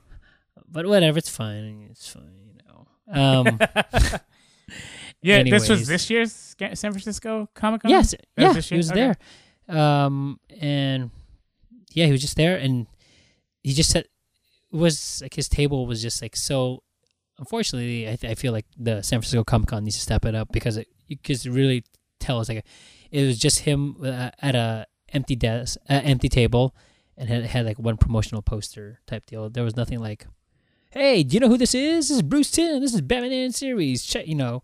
But whatever, it's fine. It's fine, you know. Um, Yeah. This was this year's San Francisco Comic Con. yes, yeah, he was Okay. there. Um, and yeah, he was just there, and he just said it was like his table was just like so. Unfortunately, I, th- I feel like the San Francisco Comic Con needs to step it up because it you could really tell it's like a, it was just him uh, at a empty desk, uh, empty table, and had, had like one promotional poster type deal. There was nothing like, "Hey, do you know who this is? This is Bruce Timm. This is Batman series. Check, you know,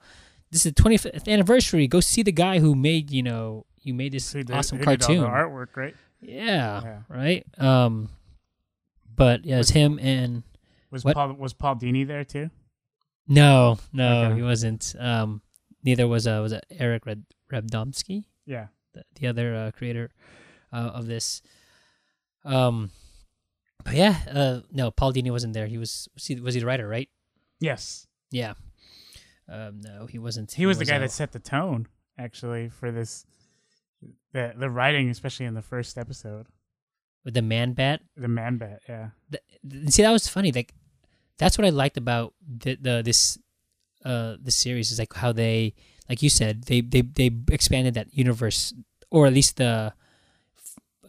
this is the 25th anniversary. Go see the guy who made you know you made this did- awesome who did all cartoon. the artwork, right? Yeah, Yeah. right. Um, but yeah, it's him and Was What? Paul was Paul Dini there too? no, no, Okay. he wasn't. Um, neither was uh was it Eric Red Radomski, Yeah. the, the other uh, creator uh, of this. Um, but yeah, uh, no, Paul Dini wasn't there. He was was he was he the writer, right? Yes. Yeah. Um, no, he wasn't. He was the guy uh, that set the tone actually for this the the writing, especially in the first episode. with the man bat. The man bat, yeah. th- th- see that was funny like that's what i liked about the, the this uh the series is like how they like you said they they they expanded that universe or at least the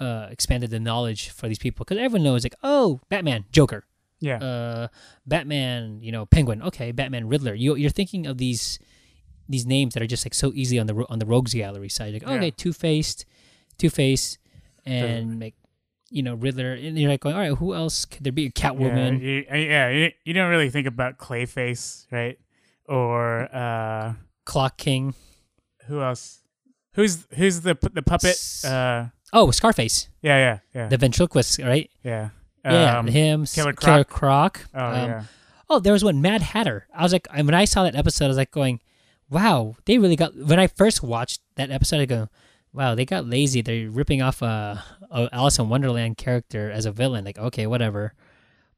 uh expanded the knowledge for these people because everyone knows like oh batman joker Yeah. uh batman you know penguin okay batman riddler you you're thinking of these these names that are just like so easy on the on the rogues gallery side like Yeah. okay two-faced two-face and like you know riddler and you're like going all right who else could there be catwoman Yeah, you, uh, yeah, you, you don't really think about Clayface, right? Or uh clock king who else? Who's who's the the puppet? Uh oh scarface yeah, yeah, yeah. the ventriloquist right yeah. Yeah Um, him Killer killer Croc. croc Oh um, yeah. oh, there was one Mad Hatter. I was like, when I saw that episode, I was like going, wow, they really got. When I first watched that episode, I go, wow, they got lazy. They're ripping off a, a Alice in Wonderland character as a villain. Like, okay, whatever.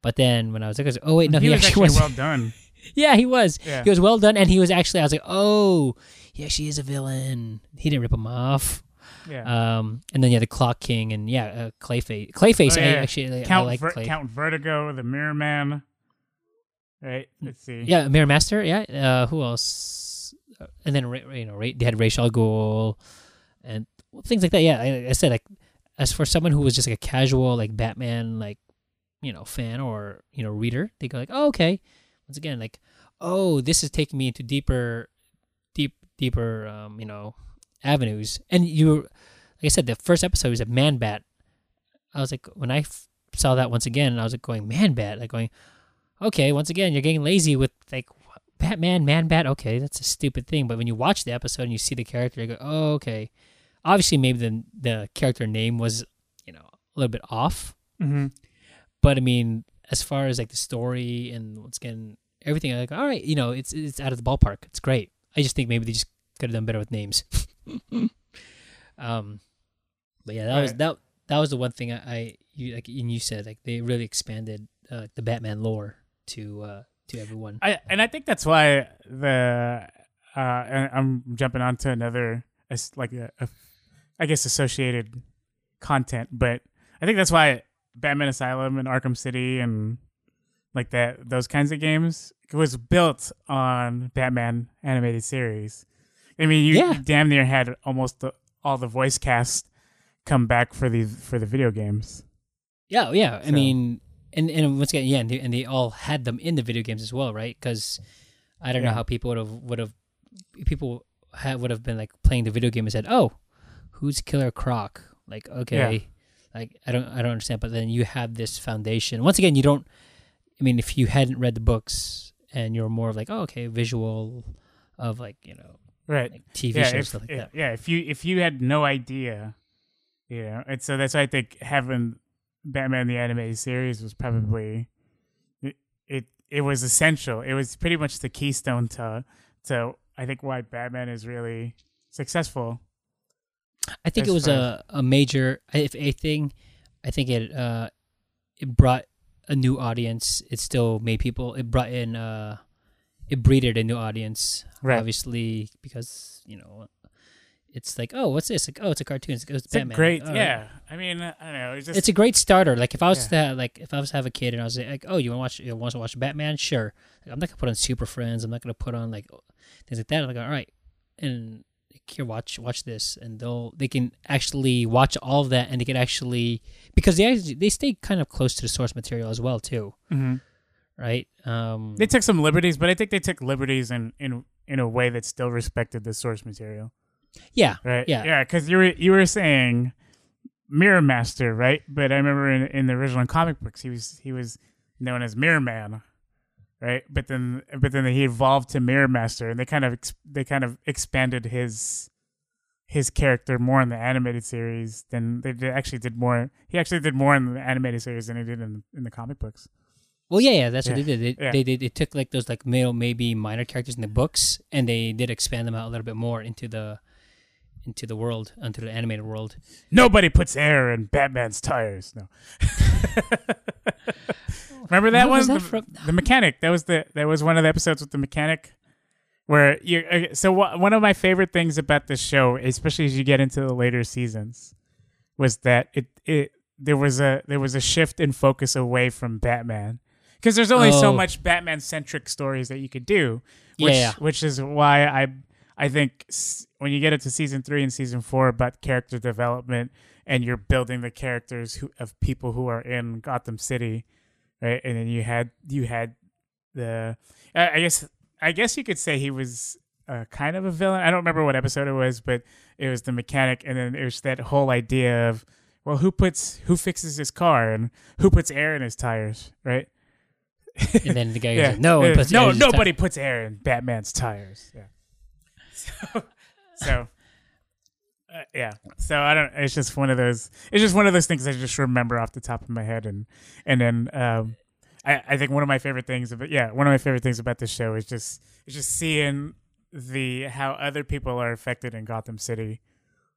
But then when I was like, I was like, oh wait, no, he, he, was actually actually was. well done. yeah, he was. Yeah. He was well done, and he was actually. I was like, oh, he actually is a villain. He didn't rip him off. Yeah. Um, and then yeah, the Clock King, and yeah, uh, Clayface. Clayface, Oh, I yeah. actually I Count like Ver- Clay. Count Vertigo, the Mirror Man. Right. Let's see. Yeah, Mirror Master. Yeah. Uh, who else? Uh, And then you know, they had Ra's al Ghul and things like that. Yeah, I, I said like, as for someone who was just like a casual like Batman like, you know, fan or you know reader, they go like, oh okay. Once again, like, oh, this is taking me into deeper, deep, deeper, um, you know, avenues. And you, like I said, the first episode was a Man Bat. I was like, when I f- saw that once again, I was like going Man Bat, like going, okay, once again, you're getting lazy with like Batman, Man Bat. Okay, that's a stupid thing. But when you watch the episode and you see the character, you go, oh, okay. Obviously, maybe the the character name was, you know, a little bit off. Mm-hmm. But I mean, as far as like the story and once again everything, I'm like, all right, you know, it's it's out of the ballpark. It's great. I just think maybe they just could have done better with names. um, but yeah, that was Right. that that was the one thing I, I you like and you said like they really expanded uh, the Batman lore to uh to everyone. I and I think that's why the uh and I'm jumping on to another like a, a I guess associated content, but I think that's why Batman Asylum and Arkham City and like that those kinds of games was built on Batman animated series. I mean, you, Yeah. damn near had almost the, all the voice cast come back for the for the video games. Yeah, oh, yeah. I mean, and and once again, yeah, and they, and they all had them in the video games as well, right? Because I don't know how people would have would have people had would have been like playing the video game and said, "Oh, who's Killer Croc?" Like, okay, like I don't I don't understand. But then you have this foundation. Once again, you don't. I mean, if you hadn't read the books and you're more of like, oh, okay, visual of like you know Right. like TV yeah, shows if, stuff like yeah, that. yeah, if you if you had no idea, you know, and so that's why I think having Batman the animated series was probably it it, it was essential. It was pretty much the keystone to to I think why Batman is really successful. I think it was a, a major, if anything, I think it uh it brought a new audience. It still made people. It brought in uh, it breeded a new audience. Right. Obviously, because you know, it's like, oh, what's this? Like, oh, it's a cartoon. It's, it's It's a Batman. great, right. yeah. I mean, I don't know. It's just It's a great starter. Like if I was Yeah. to like if I was to have a kid and I was like, oh, you want to watch you want to watch Batman? Sure. Like, I'm not gonna put on Super Friends. I'm not gonna put on like things like that. I'm like, all right, and here watch watch this, and they'll they can actually watch all of that, and they can actually because they actually, they stay kind of close to the source material as well too, Mhm. Right? Um, they took some liberties, but I think they took liberties in in in a way that still respected the source material. yeah, right? Yeah. yeah. Because you were you were saying Mirror Master, right? But I remember in, in the original comic books, he was he was known as Mirror Man, right? But then but then he evolved to Mirror Master, and they kind of they kind of expanded his his character more in the animated series than they did, actually did more. He actually did more in the animated series than he did in in the comic books. Well, yeah, yeah, that's what Yeah, they did. They, yeah. they did. They took like those like male, maybe minor characters in the books, and they did expand them out a little bit more into the into the world, into the animated world. Nobody puts air in Batman's tires. No. Remember that one? that the, the mechanic. That was the that was one of the episodes with the mechanic, where you. okay, So one of my favorite things about this show, especially as you get into the later seasons, was that it it there was a there was a shift in focus away from Batman because there's only so Oh. much Batman centric stories that you could do, which yeah. which is why I I think when you get into season three and season four about character development and you're building the characters who, of people who are in Gotham City, right? And then you had you had the I I guess I guess you could say he was uh, kind of a villain. I don't remember what episode it was, but it was the mechanic, and then it was that whole idea of well, who puts who fixes his car and who puts air in his tires, right? And then the guy yeah. goes, "No one puts no air in his ti- nobody puts air in Batman's tires. Yeah. So, so uh, yeah. So I don't. It's just one of those. It's just one of those things I just remember off the top of my head, and and then um, I, I think one of my favorite things about yeah one of my favorite things about this show is just is just seeing the how other people are affected in Gotham City.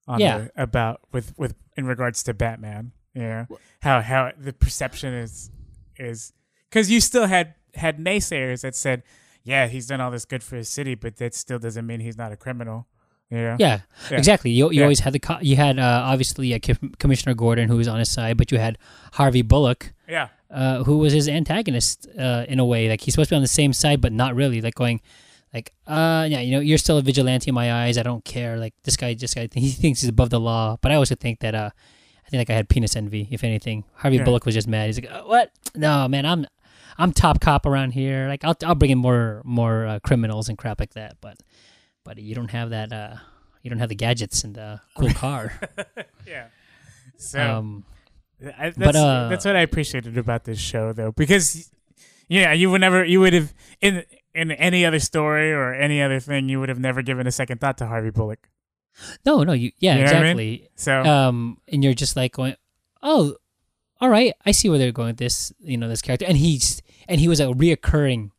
On Yeah. the, about with with in regards to Batman. You know how how the perception is is because you still had had naysayers that said, yeah, he's done all this good for his city, but that still doesn't mean he's not a criminal. You know? Yeah, Yeah. exactly. You, you Yeah. always had the co- you had uh, obviously uh, Commissioner Gordon who was on his side, but you had Harvey Bullock Yeah. uh, who was his antagonist uh, in a way. Like he's supposed to be on the same side, but not really. Like going, like, uh, yeah, you know, you're still a vigilante in my eyes. I don't care. Like this guy, this guy, he thinks he's above the law. But I also think that, uh, I think like I had penis envy. If anything, Harvey Yeah. Bullock was just mad. He's like, uh, what? No, man, I'm, I'm top cop around here. Like I'll, I'll bring in more, more uh, criminals and crap like that. But, but you don't have that. Uh, you don't have the gadgets and the cool car. Yeah. So um, I, that's, but, uh, that's what I appreciated about this show, though, because yeah, you would never, you would have in in any other story or any other thing, you would have never given a second thought to Harvey Bullock. no, no, you, yeah, You know what I mean? exactly. So um, and you're just like going, oh, all right, I see where they're going with this, you know, this character, and he's and he was a reoccurring,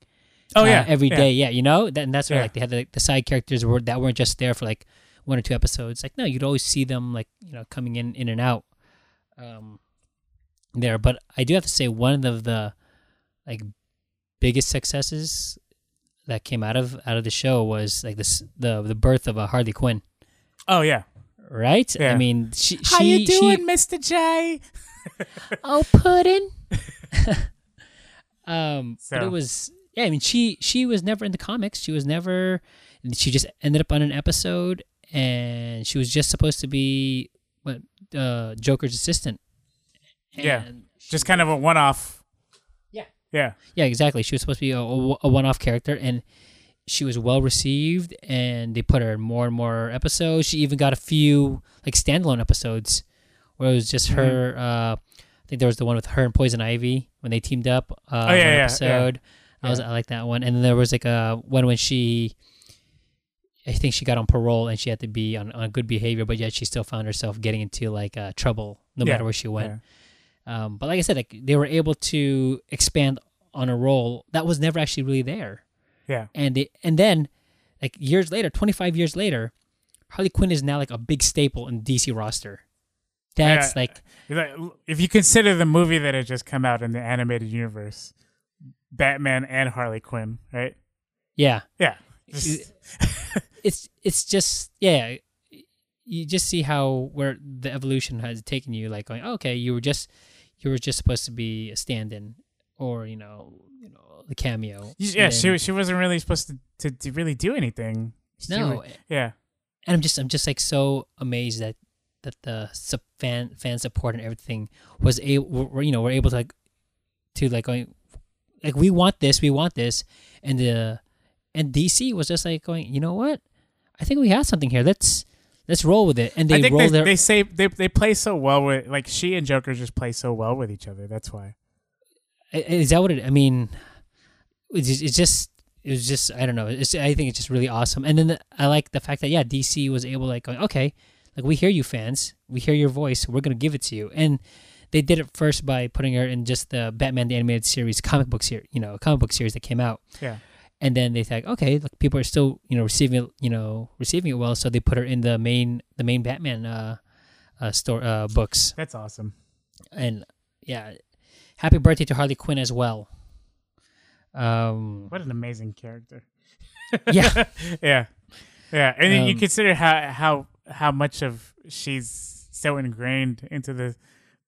oh uh, yeah, every yeah. day, yeah, you know, that, and that's where Yeah. like they had the, the side characters were that weren't just there for like one or two episodes. Like no, you'd always see them like you know coming in in and out, um, there. But I do have to say one of the like biggest successes that came out of out of the show was like this the the birth of a Harley Quinn. Oh yeah. Right? Yeah. I mean, she, How she, you doing, Mister J? Oh, pudding. um, but it was yeah. I mean, she she was never in the comics. She was never. She just ended up on an episode, and she was just supposed to be what uh, Joker's assistant. Yeah. Just kind of a one-off. Yeah. Yeah. yeah, exactly. She was supposed to be a, a, one-off character, and she was well received. And they put her in more and more episodes. She even got a few like standalone episodes where it was just Mm-hmm. her. Uh, I think there was the one with her and Poison Ivy when they teamed up. Uh, Oh, yeah, yeah, yeah. episode. I was I like that one. And then there was like a one when she. I think she got on parole and she had to be on, on good behavior, but yet she still found herself getting into like uh, trouble no Yeah, matter where she went. yeah. Um, but like I said, like they were able to expand on a role that was never actually really there. Yeah. And they, and then like years later, 25 years later, Harley Quinn is now like a big staple in DC roster. That's Yeah. like If you consider the movie that had just come out in the animated universe, Batman and Harley Quinn, right? yeah, Yeah. Just- it's it's just yeah, you just see how where the evolution has taken you like going, okay, you were just you were just supposed to be a stand-in or you know, you know, the cameo. yeah, And she was- she wasn't really supposed to, to, to really do anything. She no, wa- eh, yeah. and I'm just I'm just like so amazed that that the sup- fan fan support and everything was able you know we're able to like to like going like we want this we want this. And the and DC was just like going you know what? I think we have something here. Let's let's roll with it. And they I think roll they, their they say they they play so well with like she and Joker just play so well with each other. That's why. Is that what it I mean it's just, it's just it was just I don't know. It's I think it's just really awesome. And then the, I like the fact that yeah DC was able like going okay like we hear you fans we hear your voice we're gonna give it to you and they did it first by putting her in just the Batman the animated series comic book series you know comic book series that came out Yeah. and then they think okay look, people are still you know receiving it you know receiving it well so they put her in the main the main Batman uh uh store uh books That's awesome. and yeah happy birthday to Harley Quinn as well um What an amazing character. yeah yeah. Yeah. And then you Um, consider how how how much of she's so ingrained into the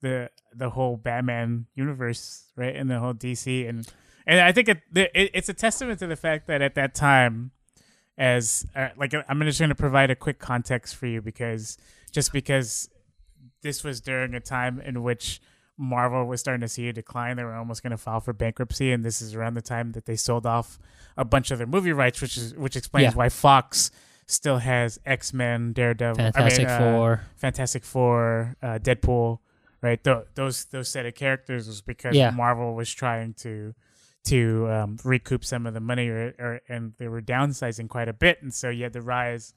the the whole Batman universe, right? And the whole DC and and I think it, it it's a testament to the fact that at that time as uh, like I'm just going to provide a quick context for you because just because this was during a time in which Marvel was starting to see a decline, they were almost going to file for bankruptcy, and this is around the time that they sold off a bunch of their movie rights, which is which explains Yeah. why Fox still has X Men, Daredevil, Fantastic I mean, uh, Four Fantastic Four, uh, Deadpool, right? Th- those those set of characters was because Yeah. Marvel was trying to to um, recoup some of the money, or, or and they were downsizing quite a bit, and so you had the rise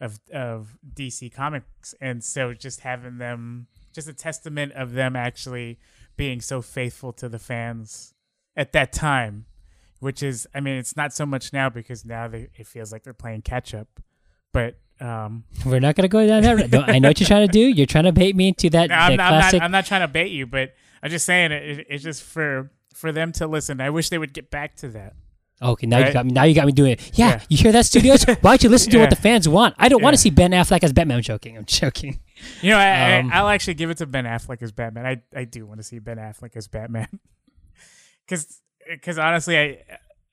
of of DC Comics, and so just having them, just a testament of them actually being so faithful to the fans at that time, which is, I mean, it's not so much now because now they, it feels like they're playing catch up. But um, We're not gonna go down that road. I know what you're trying to do. You're trying to bait me into that, no, I'm, not, I'm not. I'm not trying to bait you, but I'm just saying it, it, it's just for for them to listen. I wish they would get back to that. okay, now you got me. Now you got me doing it. Yeah, Yeah. you hear that, studios? Why don't you listen to Yeah. what the fans want? I don't want to see Ben Affleck as Batman. I'm joking. I'm joking. You know, I, Um, I, I'll actually give it to Ben Affleck as Batman. I I do want to see Ben Affleck as Batman, because because honestly, I.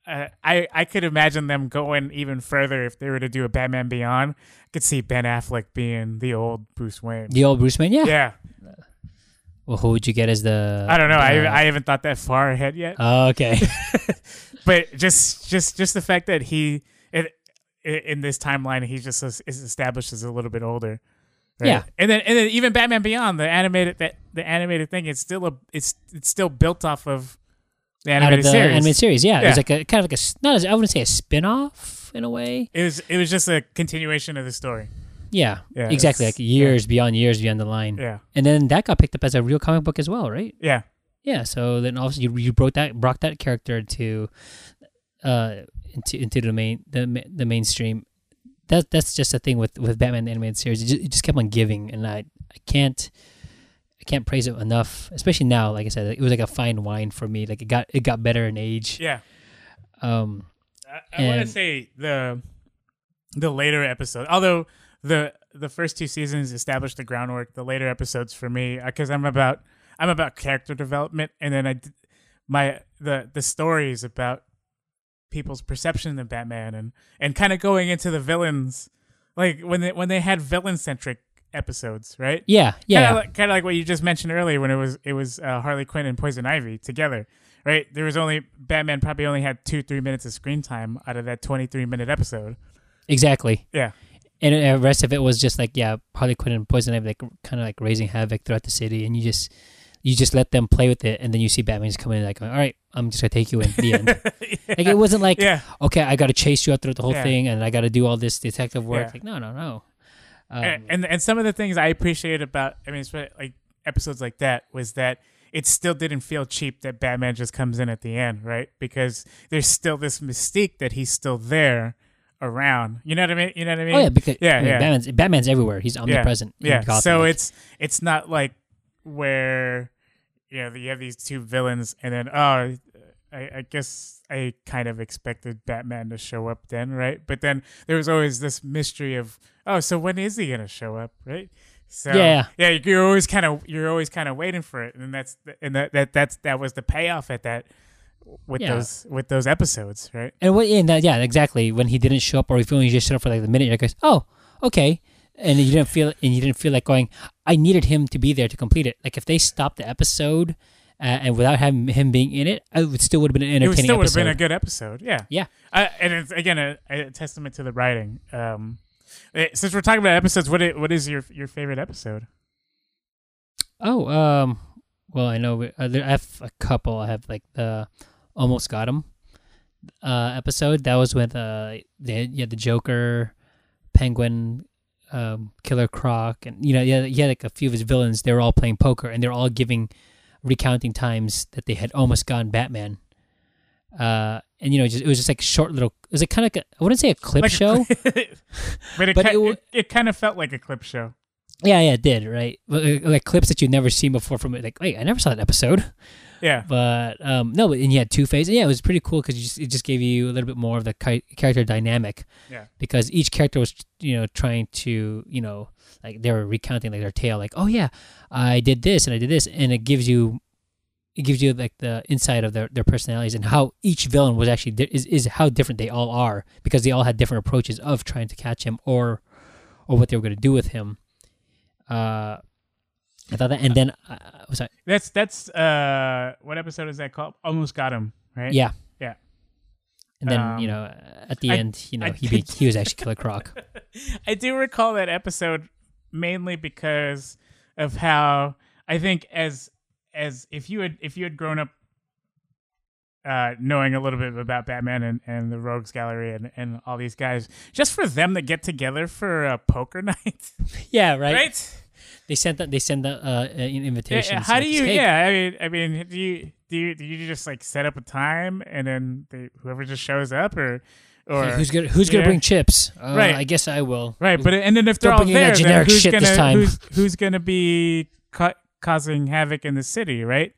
Uh, I I could imagine them going even further if they were to do a Batman Beyond. I could see Ben Affleck being the old Bruce Wayne. The old Bruce Wayne. Yeah. Yeah, Well, who would you get as the? I don't know. uh, I I haven't thought that far ahead yet. Oh, okay. but just just just the fact that he it, in this timeline he just is is established as a little bit older. right? Yeah. and then and then even Batman Beyond the animated that the animated thing it's still a it's it's still built off of the Out animated of the series. animated series, yeah, it Yeah. was like a kind of like a not as I wouldn't say a spin off in a way. It was it was just a continuation of the story. Yeah, Yeah, exactly. Like years beyond years beyond the line, Yeah, and then that got picked up as a real comic book as well, right? yeah, Yeah. So then also you you brought that brought that character to uh into into the main the the mainstream. That that's just a thing with with Batman the animated series. It just, it just kept on giving, and I I can't I can't praise it enough. Especially now, like I said, it was like a fine wine for me. Like it got it got better in age. yeah. Um. I, I want to say the the later episode, although the the first two seasons established the groundwork. The later episodes for me, because I'm about I'm about character development, and then I my the the stories about people's perception of Batman, and and kind of going into the villains, like when they when they had villain centric episodes, right? Yeah. Yeah. kind of like, kinda like what you just mentioned earlier when it was it was uh, Harley Quinn and Poison Ivy together, right? There was only Batman probably only had two three minutes of screen time out of that twenty three minute episode. exactly. Yeah, And the rest of it was just like yeah, Harley Quinn and Poison Ivy, like kind of like raising havoc throughout the city, and you just you just let them play with it, and then you see Batman just come in like, all right, I'm just gonna take you in. The end. Like it wasn't like yeah, okay, I got to chase you out through the whole Yeah. thing, and I got to do all this detective work. Yeah. Like no, no, no. Um, and, and and some of the things I appreciated about I mean, like episodes like that was that it still didn't feel cheap that Batman just comes in at the end, right? Because there's still this mystique that he's still there around. You know what I mean? You know what I mean? oh yeah, because yeah, I mean, yeah. Batman's Batman's everywhere. He's omnipresent. in Yeah. So Like, it's it's not like where you know you have these two villains and then oh I, I guess I kind of expected Batman to show up then, right? But then there was always this mystery of oh, so when is he gonna show up, right? So Yeah. yeah, you're always kind of you're always kind of waiting for it, and that's and that, that that's that was the payoff at that with Yeah. those with those episodes, right? And what? And that, yeah, exactly. When he didn't show up, or if he only just showed up for like a minute, you're like, oh, okay. And you didn't feel, and you didn't feel like going. I needed him to be there to complete it. Like if they stopped the episode, uh, and without having him being in it, it still would have been an It would still would have been a good episode, yeah. yeah. Uh, and it's again a, a testament to the writing. Um, eh, since we're talking about episodes, what i- what is your your favorite episode? Oh, um, well, I know we- uh, there, I have a couple. I have like the almost got him uh, episode. That was with uh, you had the Joker, Penguin, um, Killer Croc, and you know, yeah, he had like a few of his villains. They were all playing poker, and they're all giving recounting times that they had almost gone Batman. Uh, and you know, just, it was just like short little. It was like kind of like a, I wouldn't say a clip Like a show. but it, But ki- it it, it kind of felt like a clip show. yeah, yeah, it did right. But, uh, Like clips that you've never seen before from it. Like, wait, I never saw that episode. Yeah, but um no and you had two phases yeah it was pretty cool because it just gave you a little bit more of the ki- character dynamic yeah, because each character was you know trying to you know like they were recounting like their tale like oh yeah i did this and i did this and it gives you it gives you like the insight of their, their personalities and how each villain was actually di- is, is how different they all are because they all had different approaches of trying to catch him or or what they were going to do with him uh i thought that and then uh, was i that's that's uh, what episode is that called? Almost got him, right? Yeah. Yeah. And then, you Um, know, at the I- end, you know, I he be, he was actually Killer Croc. I do recall that episode mainly because of how I think as as if you had if you had grown up uh, knowing a little bit about Batman and, and the Rogues Gallery and, and all these guys, just for them to get together for a poker night, yeah, right. right? They sent that. They sent that uh, uh, Yeah, invitation. how do you? Yeah, I mean, I mean, do you do you do you just like set up a time and then they, whoever just shows up or or Hey, who's gonna Who's gonna yeah. bring chips? Uh, Right. I guess I will. right? But and then if they're all there, then generic who's shit gonna this time. who's who's gonna be ca- causing havoc in the city, right?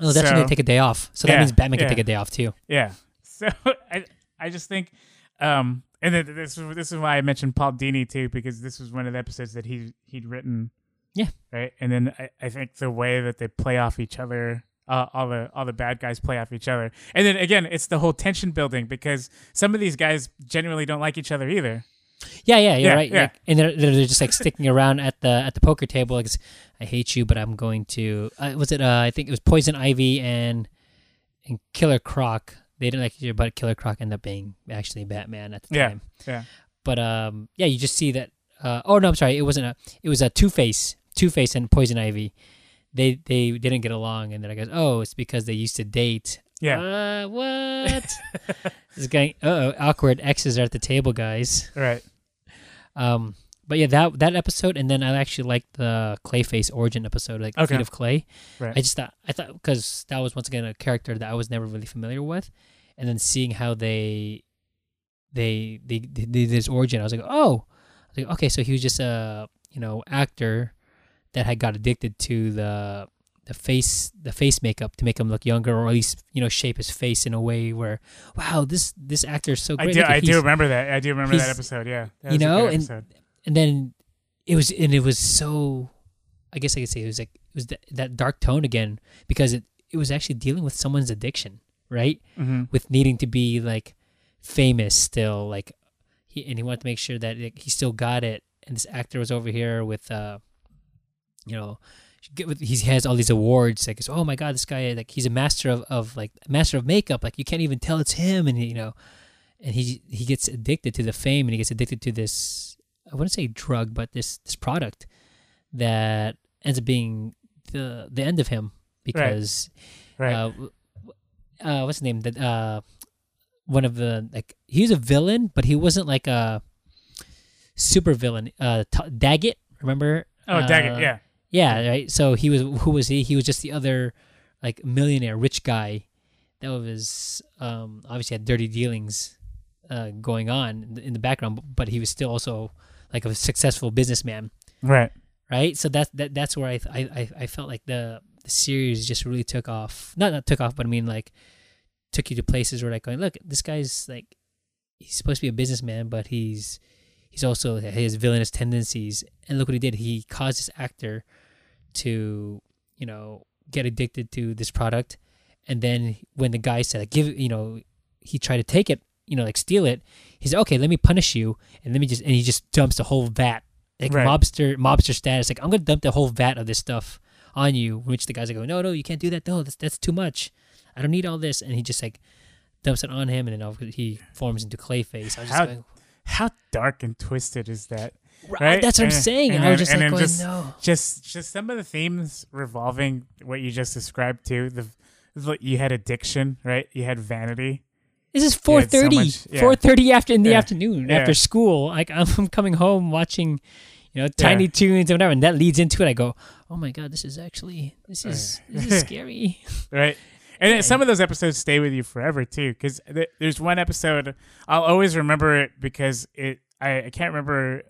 Oh, that's when So- they take a day off. So that Yeah, means Batman can yeah. take a day off too. Yeah. So I I just think, um, and then this is this is why I mentioned Paul Dini too because this was one of the episodes that he he'd written. Yeah. Right. And then I, I think the way that they play off each other. Uh, all the all the bad guys play off each other, and then again, it's the whole tension building because some of these guys genuinely don't like each other either. Yeah, yeah, you're Yeah, right. yeah. Like, and they're, they're they're just like sticking around at the at the poker table. Like, I hate you, but I'm going to. Uh, was it? Uh, I think it was Poison Ivy and and Killer Croc. They didn't like each other, but Killer Croc ended up being actually Batman at the Yeah, time. yeah. But um, yeah, you just see that. Uh, oh no, I'm sorry. It wasn't a. It was a Two Face, Two Face, and Poison Ivy. They they didn't get along, and then I guess oh, it's because they used to date. Yeah. Uh, what? this guy. Uh oh, awkward exes are at the table, guys. Right. Um, but yeah, that that episode, and then I actually liked the Clayface origin episode, like Okay. Feet of Clay. Right. I just thought I thought because that was once again a character that I was never really familiar with, and then seeing how they they they, they did this origin, I was like, oh, was like, okay, so he was just a you know actor that had got addicted to the the face the face makeup to make him look younger or at least you know shape his face in a way where wow this this actor is so I great do Look at- I do remember that. I do remember that episode. Yeah. That you know, and- and then it was and it was so i guess i could say it was like it was that, that dark tone again because it, it was actually dealing with someone's addiction right Mhm. with needing to be like famous still like he and he wanted to make sure that like, he still got it and this actor was over here with uh you know he has all these awards like oh my god this guy like he's a master of, of like master of makeup like you can't even tell it's him and you know and he he gets addicted to the fame and he gets addicted to this I wouldn't say drug but this this product that ends up being the the end of him because Right. uh, w- w- uh what's his name that uh one of the like he's a villain but he wasn't like a super villain uh T- Daggett remember oh, uh, Daggett. Yeah. Yeah, right. So he was who was he? He was just the other like millionaire rich guy that was um obviously had dirty dealings uh going on in the, background, but he was still also like a successful businessman, Right. right? So that's that that's where I I I- felt like the the series just really took off. Not not took off, but I mean like took you to places where like going, look, this guy's like he's supposed to be a businessman, but he's he's also his villainous tendencies. And look what he did. He caused this actor to, you know, get addicted to this product. And then when the guy said, give, you know, he tried to take it, you know, like steal it. He said, okay, let me punish you, and let me just, and he just dumps the whole vat, like Right. mobster, mobster status. Like I'm gonna dump the whole vat of this stuff on you. Which the guys are going, oh, no, no, you can't do that. No, that's that's too much. I don't need all this. And he just like dumps it on him, and then he forms into Clayface. I was just How- going, How dark and twisted is that? Right, that's what I'm saying. And, and I was just and like going, just- no. Just just some of the themes revolving what you just described too. The the- you had addiction, right? You had vanity. This is Yeah, it's so 4:30. yeah. 4:30 after in the Yeah. afternoon Yeah. after school. Like I'm coming home watching, you know, Tiny. Toons and whatever, and that leads into it. I go, oh my god, this is actually this is this is scary. right? And then some of those episodes stay with you forever too, because th- there's one episode I'll always remember it because it I, I can't remember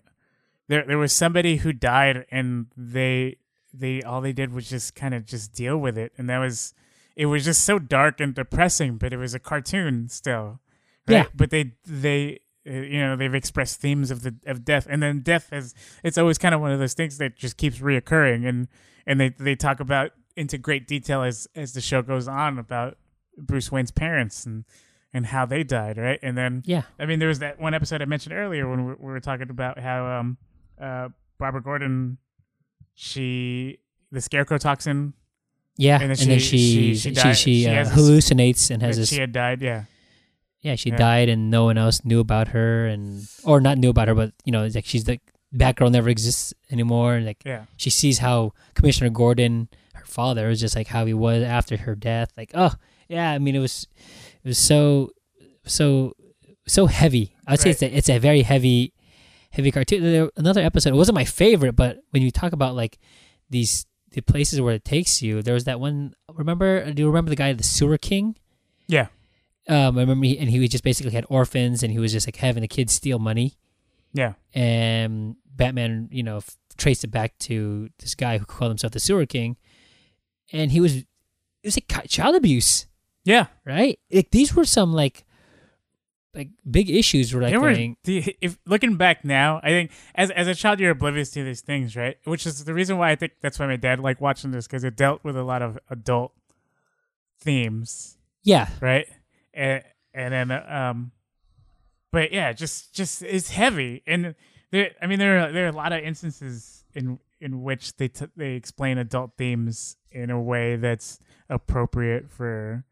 there there was somebody who died and they they all they did was just kind of just deal with it and that was it was just so dark and depressing, but it was a cartoon still, right? Yeah. But they they you know they've expressed themes of the of death and then death is it's always kind of one of those things that just keeps reoccurring and and they they talk about into great detail as as the show goes on about Bruce Wayne's parents and and how they died, right? And then Yeah, I mean there was that one episode I mentioned earlier when we, we were talking about how um uh Barbara Gordon she the scarecrow toxin yeah, And then then, she- she she- she she she, she uh, hallucinates and has this. she had died, yeah. yeah, she yeah. died and no one else knew about her, and or not knew about her, but you know, it's like she's like Batgirl never exists anymore, and like Yeah. she sees how Commissioner Gordon, her father, was just like how he was after her death. Like, oh yeah, I mean, it was it was so so so heavy. I'd say it's a, it's a very heavy heavy cartoon. Another episode. It wasn't my favorite, but when you talk about like these the places where it takes you. There was that one. Remember? Do you remember the guy, the Sewer King? Yeah. Um, I remember, he, and he was just basically had orphans, and he was just like having the kids steal money. Yeah. and Batman, you know, f- traced it back to this guy who called himself the Sewer King, and he was it was like child abuse, Yeah. right? Like these were some like like big issues. Were like were, the, if looking back now, I think as as a child you're oblivious to these things, right? Which is the reason why I think that's why my dad liked watching this because it dealt with a lot of adult themes, yeah, right? And and then um, but yeah, just just it's heavy, and there. I mean, there are there are a lot of instances in in which they t- they explain adult themes in a way that's appropriate for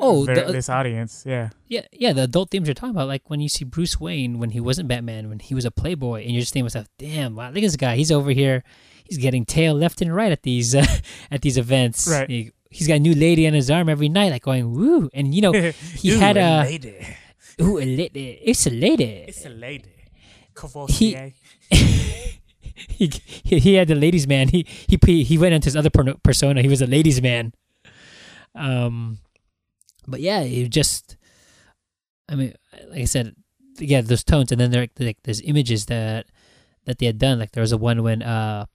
oh, their- the, this audience. Yeah. yeah, yeah. The adult themes you're talking about, like when you see Bruce Wayne when he wasn't Batman, when he was a playboy, and you're just thinking to yourself, "Damn, wow, look at this guy. He's over here. He's getting tail left and right at these uh, at these events. Right. He, he's got a new lady on his arm every night, like going woo. And you know, he had a a lady. ooh, a lady. It's a lady. It's a lady. He- he, he had the ladies man. He he he went into his other persona. He was a ladies man. Um, but yeah, it just. I mean, like I said, yeah, those tones, and then there like there's images that that they had done. Like there was a one when uh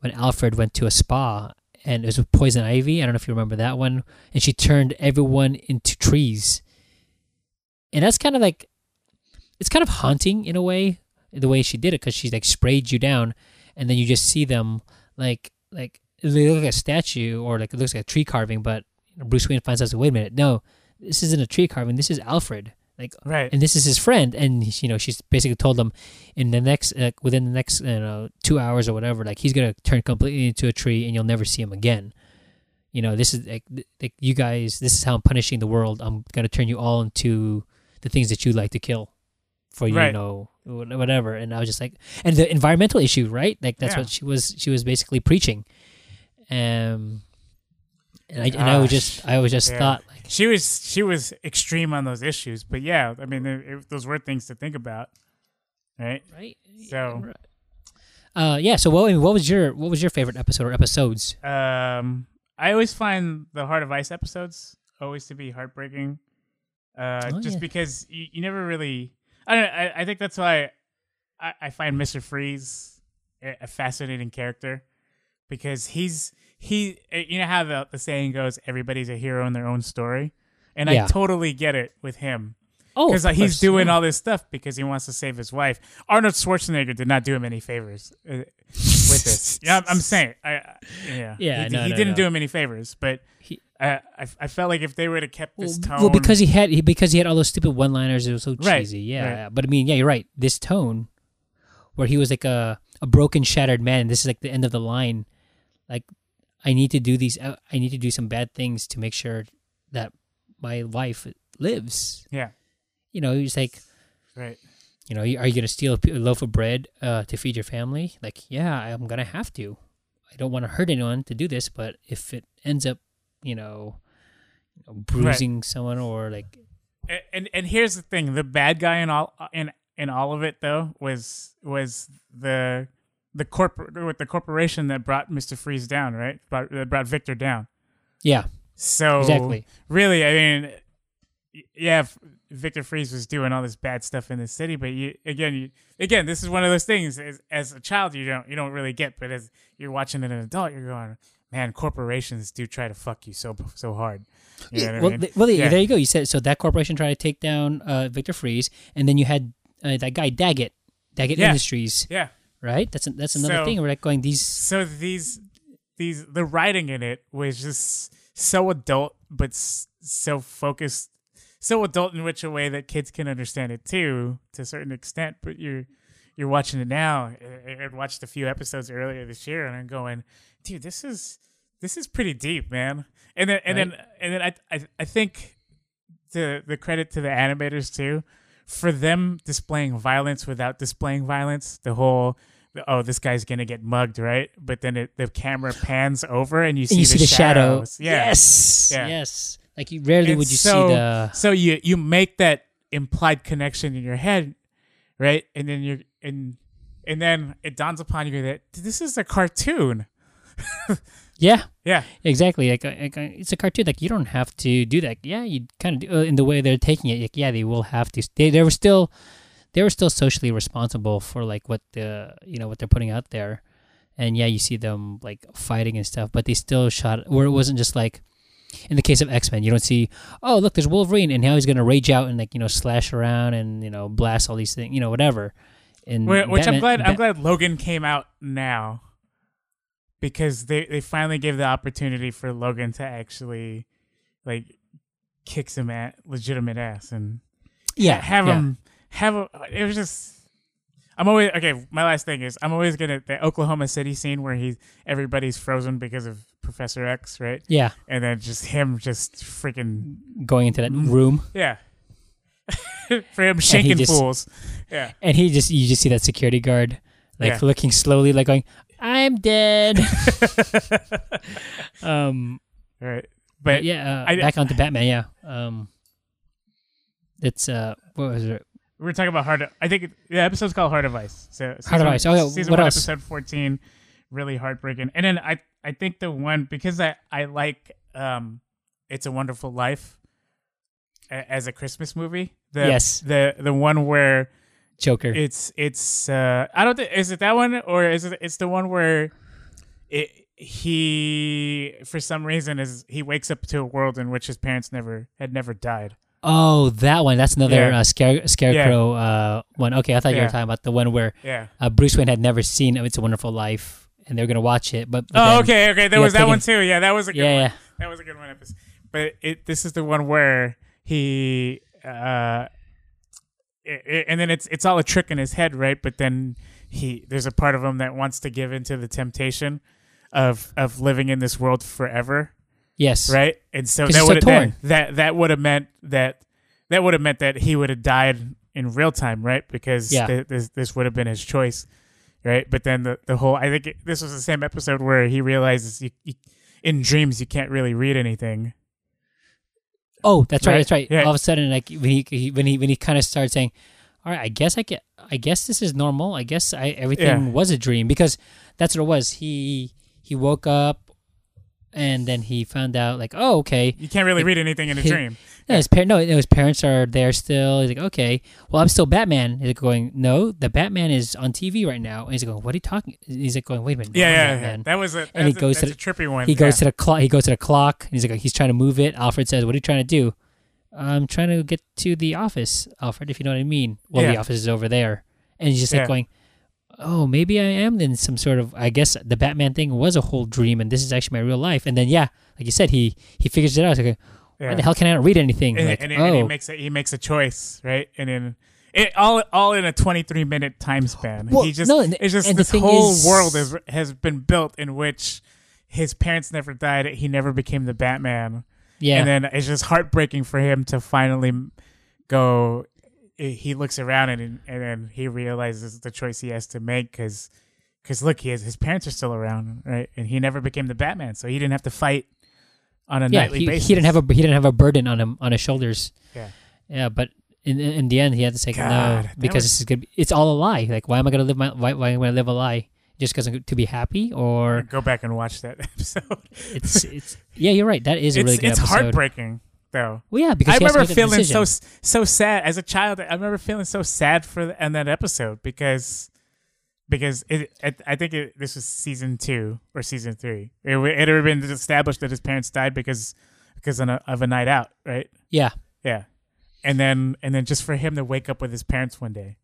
when Alfred went to a spa and it was with poison ivy. I don't know if you remember that one, and she turned everyone into trees. And that's kind of like, it's kind of haunting in a way the way she did it because she like sprayed you down and then you just see them like like they look like a statue or like it looks like a tree carving but bruce wayne finds out wait a minute no this isn't a tree carving this is alfred like Right. and this is his friend and you know she's basically told him in the next uh, within the next you know two hours or whatever like he's gonna turn completely into a tree and you'll never see him again you know this is like, like you guys this is how i'm punishing the world i'm gonna turn you all into the things that you like to kill for you Right. know whatever and i was just like and the environmental issue right like that's Yeah. what she was she was basically preaching um and i and i was just i was just yeah. thought like she was she was extreme on those issues, but yeah, I mean, it, it- those were things to think about, right? right So, uh yeah so what what was your what was your favorite episode or episodes um, I always find the Heart of Ice episodes always to be heartbreaking, uh, Oh, just yeah. because you, you never really. I don't. know, I, I think that's why I, I find Mister Freeze a fascinating character because he's he. uh, You know how the, the saying goes, "Everybody's a hero in their own story," and Yeah. I totally get it with him. oh because of he's course, doing yeah. all this stuff because he wants to save his wife. Arnold Schwarzenegger did not do him any favors uh, with this. Yeah, I'm, I'm saying, I, yeah, Yeah, he, no, he no, didn't no. do him any favors, but He- uh, I, I felt like if they would have kept this well, tone, well, because he had he, because he had all those stupid one liners it was so Right, cheesy yeah, right. but i mean yeah you're right this tone where he was like a a broken shattered man this is like the end of the line like i need to do these uh, i need to do some bad things to make sure that my wife lives. Yeah, you know he's like right, you know are you gonna steal a loaf of bread uh, to feed your family? Like yeah i'm gonna have to. I don't want to hurt anyone to do this but if it ends up you know, you know bruising someone or like and, and and here's the thing: the bad guy in all in in all of it though was was the the corporate with the corporation that brought Mister Freeze down, right? Brought, that brought Victor down. yeah So Exactly. really, I mean, yeah, Victor Freeze was doing all this bad stuff in the city, but you again, you again, this is one of those things. As, as a child, you don't you don't really get, but as you're watching it as an adult, you're going, man, corporations do try to fuck you so so hard. You Yeah, what I well, mean? th- well, Yeah. there you go. You said so that corporation tried to take down uh, Victor Freeze, and then you had uh, that guy Daggett, Daggett Yeah. Industries, yeah. Right? That's that's another So- thing. We're like going these. So these these the writing in it was just so adult, but so focused, so adult in which a way that kids can understand it too, to a certain extent. But you're you're watching it now. I I watched a few episodes earlier this year, and I'm going, dude, this is this is pretty deep, man. And then and then and then I I I think the the credit to the animators too for them displaying violence without displaying violence. The whole oh this guy's gonna get mugged right, but then it, the camera pans over and you see, and you see the shadow. Yeah. Yes. Yeah. Yes. Like you rarely And would you so, see the. so you you make that implied connection in your head, right? And then you're and and then it dawns upon you that this is a cartoon. Yeah, Yeah, exactly. Like, uh, like uh, it's a cartoon. Like you don't have to do that. Yeah, you kind of uh, in the way they're taking it. Like, yeah, they will have to. They they were still they were still socially responsible for like what the you know what they're putting out there, and yeah, you see them like fighting and stuff, but they still shot where it wasn't just like. In the case of X Men, you don't see, oh look, there's Wolverine, and now he's gonna rage out and like you know slash around and you know blast all these things, you know whatever. And Wh- which I'm Batman- glad. I'm glad Logan came out now because they they finally gave the opportunity for Logan to actually like kick some at legitimate ass and yeah, have yeah. him have a, it was just I'm always okay. My last thing is I'm always gonna the Oklahoma City scene where he everybody's frozen because of Professor X, right? yeah, And then just him just freaking going into that room. yeah. For him shaking just- fools. Yeah. and he just you just see that security guard like Yeah. looking slowly like going i'm dead um Right. but But yeah uh, I- back onto batman yeah um it's uh what was it we were talking about Heart. Of, I think it- the episode's called Heart of Ice. So Heart of Ice. Oh, yeah, season what one, else? episode fourteen, really heartbreaking. And then I, I think the one because I, I like, um, It's a Wonderful Life, a- as a Christmas movie. The, Yes. The the one where joker it's it's uh I don't think is it that one or is it it's the one where it he for some reason is he wakes up to a world in which his parents never had never died. Oh that one that's another Yeah. uh, scare, scarecrow uh one okay i thought you were talking about the one where Yeah. uh, bruce wayne had never seen it's a wonderful life and they're gonna watch it but, but Oh, okay, okay. There was that thinking- one too. Yeah, that was a good yeah one. yeah That was a good one. Episode. But it this is the one where he uh, and then it's it's all a trick in his head, right? But then he there's a part of him that wants to give into the temptation of of living in this world forever, yes right? And so that so would have that that would have meant that that would have meant that he would have died in real time, right? Because Yeah. th- this this would have been his choice, right? But then the the whole I think it, this was the same episode where he realizes you, you, in dreams you can't really read anything. Oh, that's right. Right? That's right. Yeah. All of a sudden, like when he, he when he when he kind of started saying, "All right, I guess I get, I guess this is normal. I guess I everything Yeah. was a dream because that's what it was. He he woke up, and then he found out like, oh, okay. You can't really read anything in a dream. No, his par- no, his parents are there still. He's like, okay, well, I'm still Batman. He's like going, no, the Batman is on TV right now. And he's like going, what are you talking? He's like going, wait a minute, Yeah, yeah, yeah. That was a And he a- goes to a trippy one. He goes to the clock. He goes to the clock. And he's like, he's trying to move it. Alfred says, "What are you trying to do?" I'm trying to get to the office, Alfred. If you know what I mean. Well, the office is over there, and he's just like going, "Oh, maybe I am in some sort of. I guess the Batman thing was a whole dream, and this is actually my real life." And then, yeah, like you said, he he figures it out. He's like, Yeah. "Why the hell can I not read anything?" and, like, and, oh, and he oh. makes a he makes a choice, right? And then it all all in a 23 minute time span. Well, he just no, and- it's just the this whole is- world has has been built in which his parents never died. He never became the Batman. yeah, And then it's just heartbreaking for him to finally go. He looks around and and then he realizes the choice he has to make because because look, he has, his parents are still around, right? And he never became the Batman, so he didn't have to fight on a yeah. nightly He, basis. he didn't have a he didn't have a burden on him on his shoulders. Yeah. Yeah, but in in the end, he had to say God, no because was- this is good. It's all a lie. Like, why am I gonna live my? Why, why am I gonna live a lie? Just because to be happy, or Go back and watch that episode. it's it's yeah, you're right. That is a it's really good it's episode. heartbreaking though. Well, yeah, because I he has to remember feeling so so sad as a child. I remember feeling so sad for the, in that episode because because it, it I think it, this was season two or season three. It, it had been established that his parents died because because of a, of a night out, right? Yeah, Yeah, and then and then just for him to wake up with his parents one day.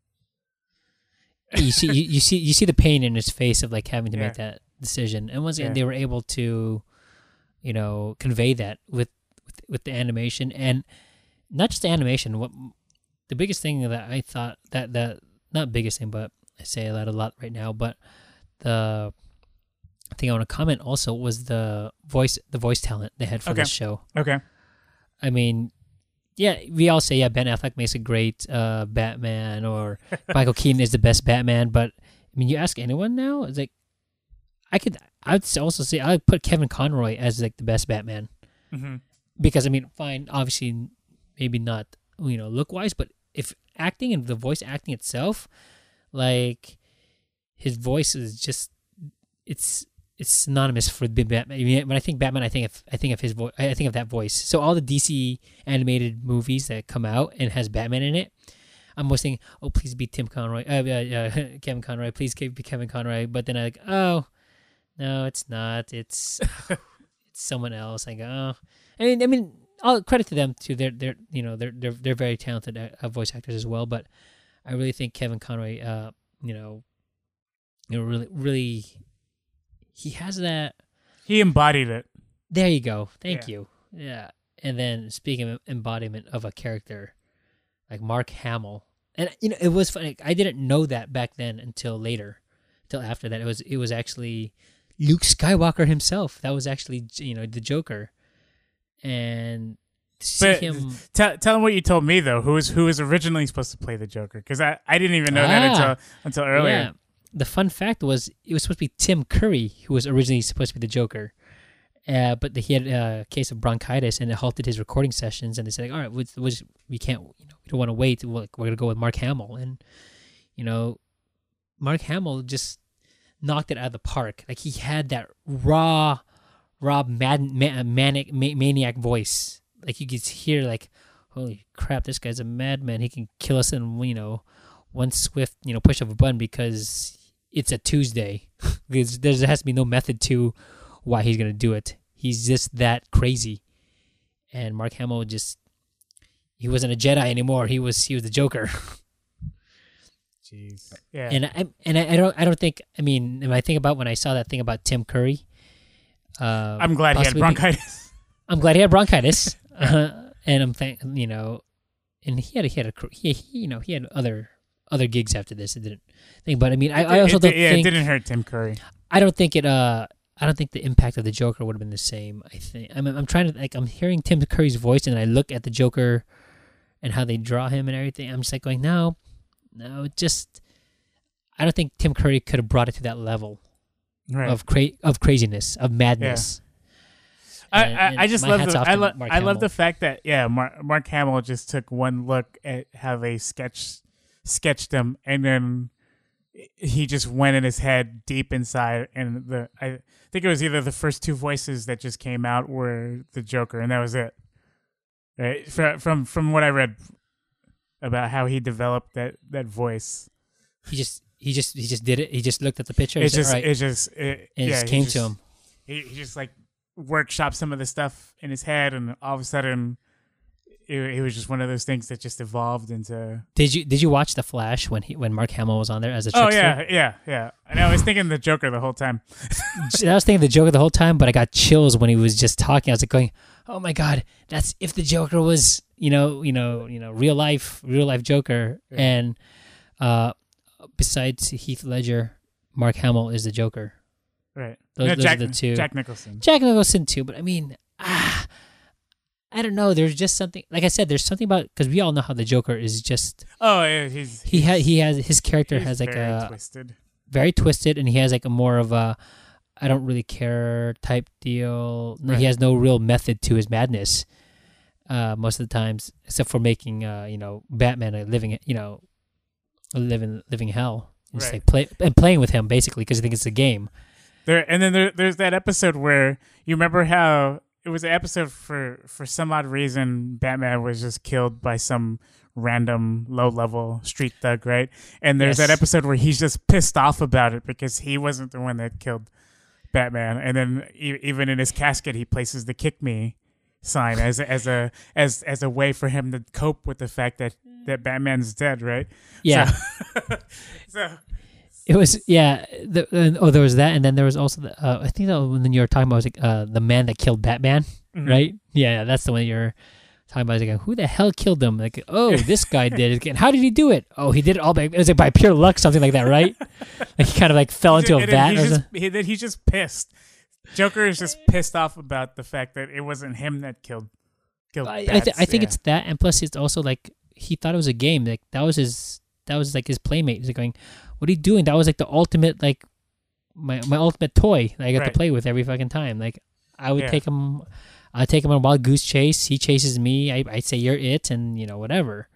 you see, you, you see, you see the pain in his face of like having to make that decision, and once again, Yeah. they were able to, you know, convey that with with, the animation and not just the animation. What the biggest thing that I thought that that not biggest thing, but I say that a lot right now, but the thing I want to comment also was the voice the voice talent they had for Okay. this show. Okay. I mean, yeah, we all say yeah, Ben Affleck makes a great uh, Batman, or Michael Keaton is the best Batman. But I mean, you ask anyone now, it's like I could. I'd also say I'd put Kevin Conroy as like the best Batman hmm because I mean, fine, obviously, maybe not you know look wise, but if acting and the voice acting itself, like his voice is just it's it's synonymous for Batman. I mean, when I think Batman, I think of I think of his voice. I think of that voice. So all the DC animated movies that come out and has Batman in it, I'm always thinking, oh, please be Tim Conroy, uh, uh, uh, Kevin Conroy, please be Kevin Conroy. But then I like, oh, no, it's not. It's it's someone else. I go, oh. I mean, I mean, all credit to them too. They're they're you know they're they're they're very talented uh, voice actors as well. But I really think Kevin Conroy, uh, you know, you know, really really he has that. He embodied it. There you go. Thank Yeah. you. Yeah. And then speaking of embodiment of a character, like Mark Hamill, and you know it was funny. I didn't know that back then until later, until after that. It was it was actually Luke Skywalker himself. That was actually you know the Joker, and see But him. Tell tell him what you told me though. Who was who was originally supposed to play the Joker? Because I, I didn't even know that Ah. until until earlier. Yeah. The fun fact was it was supposed to be Tim Curry who was originally supposed to be the Joker. Uh, but the, he had a case of bronchitis and it halted his recording sessions. And they said, like, all right, we, we, can't, you know, we don't want to wait. We're, like, we're going to go with Mark Hamill. And, you know, Mark Hamill just knocked it out of the park. Like he had that raw, raw, mad, ma- manic, ma- maniac voice. Like you could hear, like, holy crap, this guy's a madman. He can kill us in, you know, one swift, you know, push of a button because it's a Tuesday. because there has to be no method to why he's gonna do it. He's just that crazy. And Mark Hamill just he wasn't a Jedi anymore. He was he was the Joker. Jeez. Yeah. And I and I, I don't I don't think I mean if I think about when I saw that thing about Tim Curry. Uh, I'm glad he had bronchitis. I'm glad he had bronchitis, uh, and I'm thank you know, and he had a, he had a he, he you know he had other other gigs after this. It didn't think, but I mean I, I also It- don't yeah, think it didn't hurt Tim Curry. I don't think it. Uh, I don't think the impact of the Joker would have been the same. I think. I'm. I'm trying to like. I'm hearing Tim Curry's voice, and I look at the Joker, and how they draw him and everything. I'm just like going, no, no. Just. I don't think Tim Curry could have brought it to that level Right. of cra- of craziness, of madness. I, And- I, I just love the I, lo- I love the fact that yeah Mark, Mark Hamill just took one look at how they sketched sketched him and then he just went in his head deep inside and the I think it was either the first two voices that just came out were the Joker and that was it right from from, from what I read about how he developed that that voice He just. He just. He just did it. He just looked at the picture. it and said, just "All right," it just it, and it yeah, just came just- to him. he, he just like workshopped some of the stuff in his head and all of a sudden it, it was just one of those things that just evolved into Did you Did you watch the Flash when he when Mark Hamill was on there as a oh trickster? yeah yeah yeah and i was thinking the joker the whole time I was thinking the Joker the whole time, but I got chills when he was just talking. I was like going, "Oh my god, that's if the Joker was, you know, you know, you know, real life, real life Joker." Yeah. And uh, besides Heath Ledger, Mark Hamill is the Joker. right Those- No, those are the two. jack nicholson Jack Nicholson too, but I mean, ah, I don't know. There's just something, like I said, there's something about because we all know how the Joker is just oh yeah he's he has he has his character has like very a twisted very twisted and he has like a more of a I don't really care type deal. No, Right. He has no real method to his madness. Uh, most of the times, except for making uh, you know Batman a living you know living living hell. Right. like play and playing with him basically because you think it's a game. there and then there, there's that episode where you remember how it was an episode for for some odd reason batman was just killed by some random low level street thug right and there's Yes. that episode where he's just pissed off about it because he wasn't the one that killed batman and then e- even in his casket he places the kick me sign as a, as a as as a way for him to cope with the fact that that batman's dead right Yeah, so, so it was. Yeah, the, uh, oh, there was that, and then there was also the. Uh, I think that when you were talking about was like uh, the man that killed Batman. mhm. right? Yeah, that's the one you're talking about. It's Like, who the hell killed him? Like, oh, this guy did it. Again. How did he do it? Oh, he did it all by it was like by pure luck, something like that, right? like he kind of like fell into a And then vat. He's or just, he, he's just pissed. Joker is just pissed off about the fact that it wasn't him that killed killed. I, I, th- I think Yeah. it's that, and plus it's also like he thought it was a game. Like that was his, that was like his playmate. He's like going, "What are you doing?" That was like the ultimate, like my my ultimate toy that I got to play with every fucking time. Like I would Yeah. take him, I take him on a wild goose chase. He chases me. I I say you're it, and you know whatever.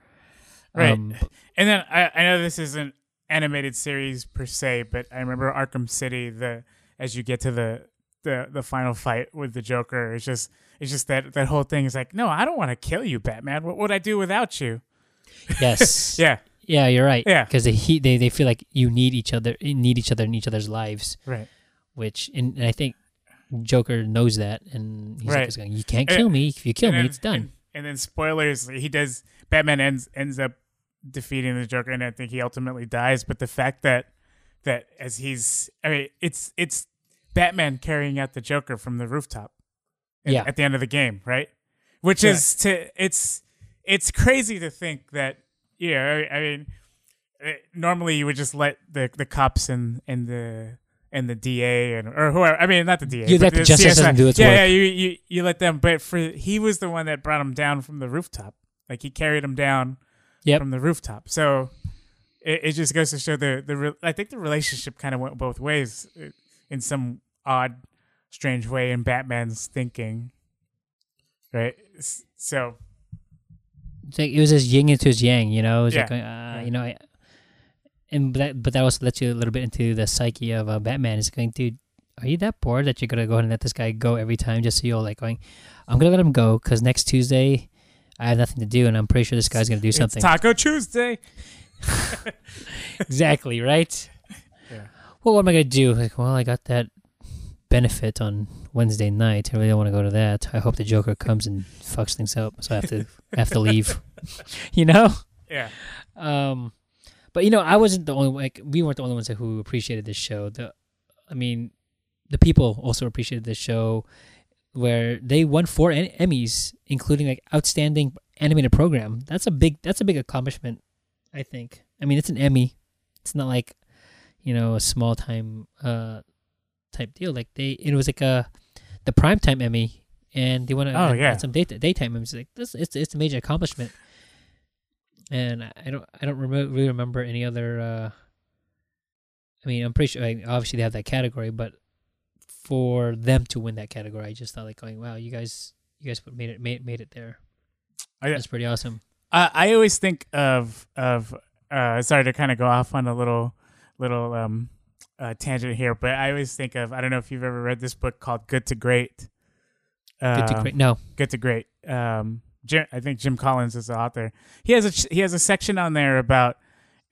Right. Um, And then I, I know this isn't animated series per se, but I remember Arkham City. The as you get to the the the final fight with the Joker. It's just it's just that that whole thing is like, no, I don't want to kill you, Batman. What would I do without you? Yes. Yeah, Yeah, you're right. Yeah. Because they, he- they they feel like you need each other, need each other in each other's lives. right. Which, and, and I think Joker knows that, and he's Right. like, he's going, "You can't And- kill me. If you kill me, then- it's done." And, and then spoilers, he does. Batman ends ends up defeating the Joker, and I think he ultimately dies. But the fact that that as he's, I mean, it's it's Batman carrying out the Joker from the rooftop. at- Yeah. At the end of the game, right? Which Right. is to it's it's crazy to think that yeah. I, I mean, eh, normally you would just let the the cops and and the and the DA and or whoever. I mean, not the DA. You let the justice CSI. system do its yeah, work. Yeah, you, you you let them. But for he was the one that brought him down from the rooftop. Like he carried him down Yep. from the rooftop. So it, it just goes to show the the. I think the relationship kind of went both ways uh, in some odd, strange way in Batman's thinking. Right. So It's like, it was his yin into his yang, you know. It was like, Yeah. uh, Yeah. you know, I, and but that but that also lets you a little bit into the psyche of uh, Batman. It's going, dude, are you that bored that you're gonna go ahead and let this guy go every time just so you're like going, I'm gonna let him go because next Tuesday I have nothing to do and I'm pretty sure this guy's gonna do it's something. Taco Tuesday. exactly right. Yeah. Well, what am I gonna do? Like, well, I got that benefit on Wednesday night. I really don't want to go to that. I hope the Joker comes and fucks things up, so I have to I have to leave. you know. Yeah. Um, but you know, I wasn't the only like we weren't the only ones who appreciated this show. The, I mean, the people also appreciated this show, where they won four en- Emmys, including like outstanding animated program. That's a big that's a big accomplishment, I think. I mean, it's an Emmy. It's not like, you know, a small time uh type deal. Like they, it was like a the primetime Emmy, and they won. Oh, yeah. some day, daytime Emmys. Like this, it's it's a major accomplishment and I- I don't I don't really remember any other. Uh, I mean, I'm pretty sure. Like, obviously, they have that category, but for them to win that category, I just thought like going, "Wow, you guys, you guys made it made, made it there. Oh, yeah. That's pretty awesome." I I always think of of uh sorry to kind of go off on a little little um uh, tangent here, but I always think of I don't know if you've ever read this book called Good to Great. Good to Um, great. No, Good to Great. Um, Jim, I think Jim Collins is the author. He has a he has a section on there about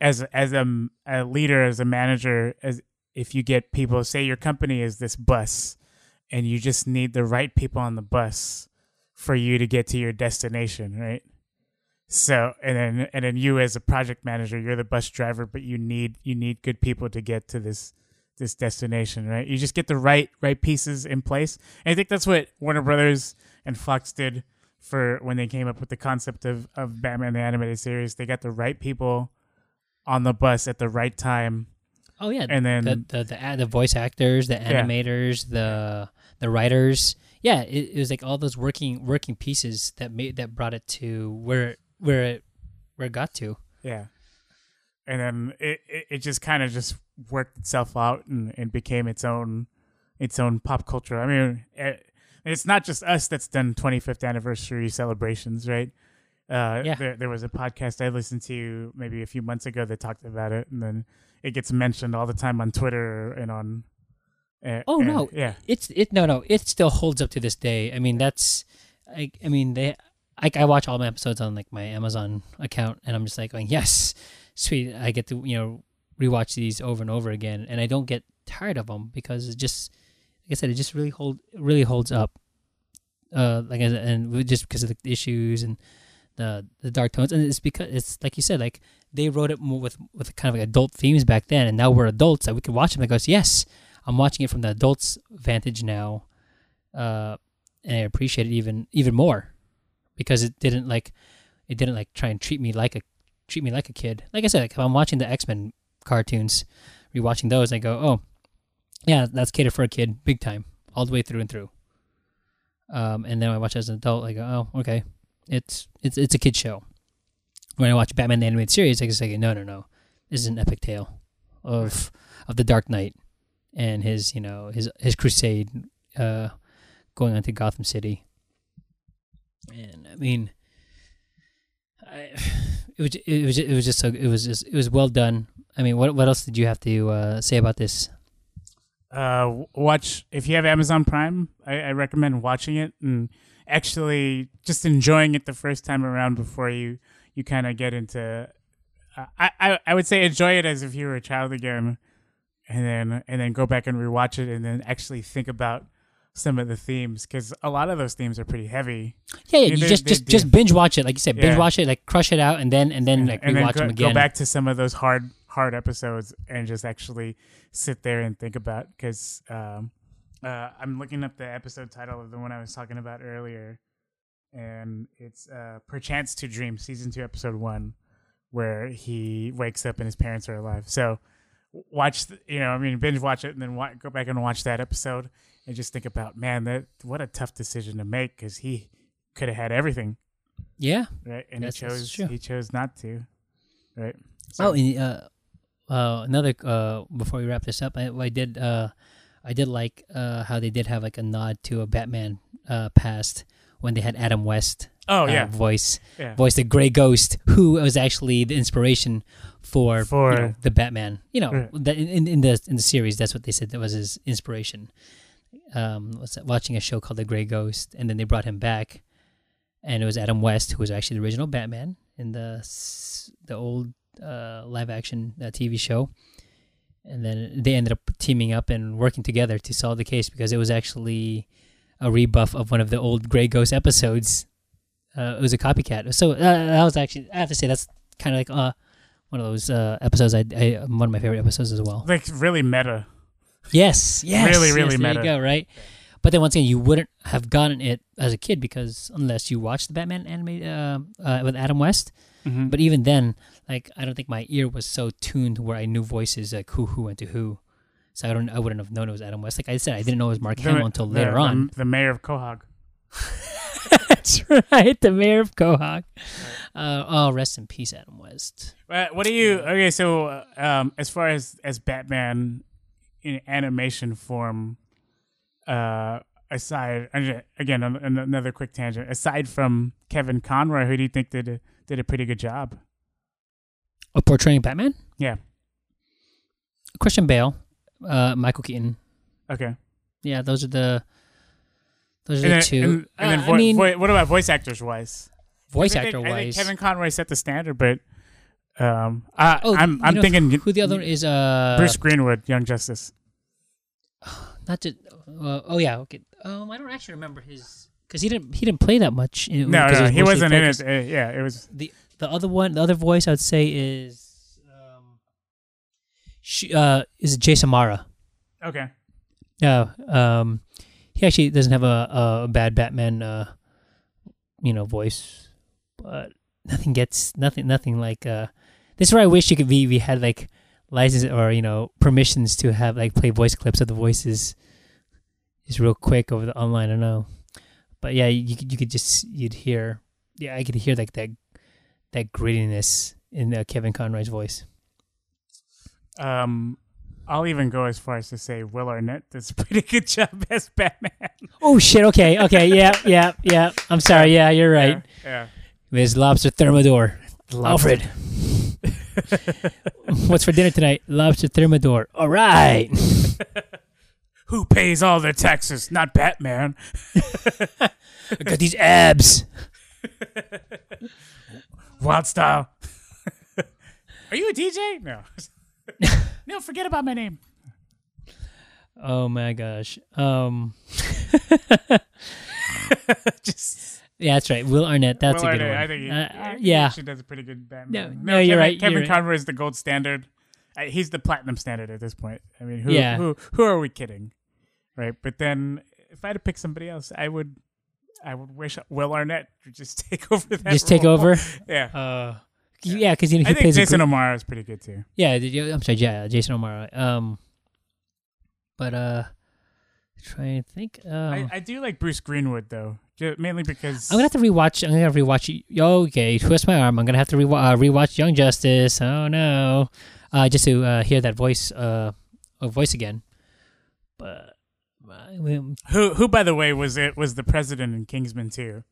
as as a, a leader, as a manager, as if you get people, say your company is this bus, and you just need the right people on the bus for you to get to your destination, right? So and then and then you as a project manager, you're the bus driver, but you need you need good people to get to this this destination, right? You just get the right right pieces in place. And I think that's what Warner Brothers and Fox did for when they came up with the concept of, of Batman the animated series. They got the right people on the bus at the right time. oh yeah, And then the the the, the voice actors, the animators, the the writers. Yeah, it, it was like all those working working pieces that made that brought it to where where it where it got to. Yeah. And then it, it, it just kind of just worked itself out and, and became its own its own pop culture. I mean, it, it's not just us that's done 25th anniversary celebrations, right? Uh, Yeah. there, there was a podcast I listened to maybe a few months ago that talked about it, and then it gets mentioned all the time on Twitter and on. Uh, Oh, and- no. Yeah, it's it no no it still holds up to this day i mean that's i, I mean they I, I watch all my episodes on like my amazon account and i'm just like going yes sweet. I get to you know rewatch these over and over again and i don't get tired of them because it just like i said it just really hold really holds up uh like I said, and just because of the issues and the the dark tones and it's because it's like you said like they wrote it more with with kind of like adult themes back then and now we're adults that we can watch them. And goes yes I'm watching it from the adult's vantage now, uh, and I appreciate it even even more because it didn't like it didn't like try and treat me like a treat me like a kid. Like I said, like, if I'm watching the X Men cartoons, rewatching those, I go, oh, yeah, that's catered for a kid, big time, all the way through and through. Um, and then I watch as an adult, I go, oh, okay, it's it's it's a kid show. When I watch Batman the animated series, I can say, no, no, no, this is an epic tale of of the Dark Knight and his you know his his crusade uh going on to Gotham City. And I mean I it was it was it was just so it was just it was well done. I mean what what else did you have to uh, say about this? uh, watch if you have Amazon Prime. I, I recommend watching it and actually just enjoying it the first time around before you you kind of get into. Uh, I, I I would say enjoy it as if you were a child again, and then and then go back and rewatch it, and then actually think about some of the themes because a lot of those themes are pretty heavy. Yeah, yeah. They- You they- just they just just binge watch it, like you said, binge Yeah. watch it, like crush it out, and then and then like and rewatch go, them again. go back to some of those hard hard episodes and just actually sit there and think about because um, uh, I'm looking up the episode title of the one I was talking about earlier, and it's uh, "Perchance to Dream" season two, episode one, where he wakes up and his parents are alive. So watch, the, you know, I mean, binge watch it and then wa- go back and watch that episode and just think about, man, that what a tough decision to make because he could have had everything, yeah. right? And he chose he chose not to, right? Oh, and, uh, uh, another uh, before we wrap this up, I, I did uh, I did like uh, how they did have like a nod to a Batman uh, past when they had Adam West Oh yeah, voice yeah. voice the Gray Ghost, who was actually the inspiration for, you For- know, the Batman. You know, Right. the, in in the in the series, that's what they said that was his inspiration. Um, watching a show called The Gray Ghost, and then they brought him back, and it was Adam West who was actually the original Batman in the the old uh, live action uh, TV show. And then they ended up teaming up and working together to solve the case because it was actually a rebuff of one of the old Grey Ghost episodes. Uh, it was a copycat. So uh, that was actually, I have to say, that's kind of like uh, one of those uh, episodes. I, I one of my favorite episodes as well. like really meta. Yes, yes, Really, really yes, there you go, right? But then once again, you wouldn't have gotten it as a kid because unless you watched the Batman anime uh, uh, with Adam West. Mm-hmm. But even then, like I don't think my ear was so tuned where I knew voices like who who went to who. So I don't I wouldn't have known it was Adam West. Like I said, I didn't know it was Mark Hamill until later on. The, mayor of Quahog. That's right, the mayor of Quahog. Uh, oh, rest in peace, Adam West. Uh, what do you? Okay, so uh, um, as far as as Batman in animation form, uh, aside again an- an- another quick tangent. Aside from Kevin Conroy, who do you think did a, did a pretty good job? Of portraying Batman? Yeah. Christian Bale, uh, Michael Keaton. Okay. Yeah, those are the those are And the then, two. and, and then Uh, vo- I mean, vo- what about voice actors wise? voice actor wise. Kevin Conroy set the standard, but um, I, oh, I'm I'm know thinking who the other one is. Uh, Bruce Greenwood, Young Justice. not to. Uh, oh yeah, okay. Um, I don't actually remember his because he didn't he didn't play that much. In, No, no, was he wasn't in it. Uh, yeah, it was. The the other one, the other voice I'd say is um, she, uh, is Jason Mara. Okay. Yeah, um, he actually doesn't have a, a bad Batman, uh, you know, voice, but nothing gets nothing nothing like. Uh, this is where I wish you could be. We had like license or you know permissions to have like play voice clips of the voices, just real quick over the online. I don't know, but yeah, you could you could just you'd hear. Yeah, I could hear like that that grittiness in uh, Kevin Conroy's voice. Um, I'll even go as far as to say Will Arnett does a pretty good job as Batman. Oh shit! Okay, okay, yeah, yeah, yeah. I'm sorry. Yeah, you're right. Yeah. Ms. Lobster Thermidor. yeah. Alfred. What's for dinner tonight? Lobster Thermidor. All right. Who pays all the taxes? Not Batman. I got these abs. Wyldstyle. Are you a DJ? No. no, forget about my name. Oh my gosh. Um. Just Yeah, that's right. Will Arnett. That's Will a good Arnett, one. I think he, Uh, I yeah. he actually does a pretty good Batman. No, no, you're Kevin, right, Kevin you're right. Conroy is the gold standard. Uh, he's the platinum standard at this point. I mean, who, Yeah. who, who are we kidding, right? But then, if I had to pick somebody else, I would, I would wish Will Arnett would just take over that. Just take role. over. Yeah, Uh. Yeah, because you know, he I think plays Jason O'Mara is pretty good too. Yeah, I'm sorry. Yeah, Jason O'Mara. Um. But uh, trying to think. Um, I, I do like Bruce Greenwood though, mainly because I'm gonna have to rewatch. I'm gonna have to rewatch. Okay, twist my arm. I'm gonna have to rewa- uh, rewatch Young Justice. Oh no, uh, just to uh, hear that voice, uh, voice again. But who who by the way was it was the president in Kingsman too.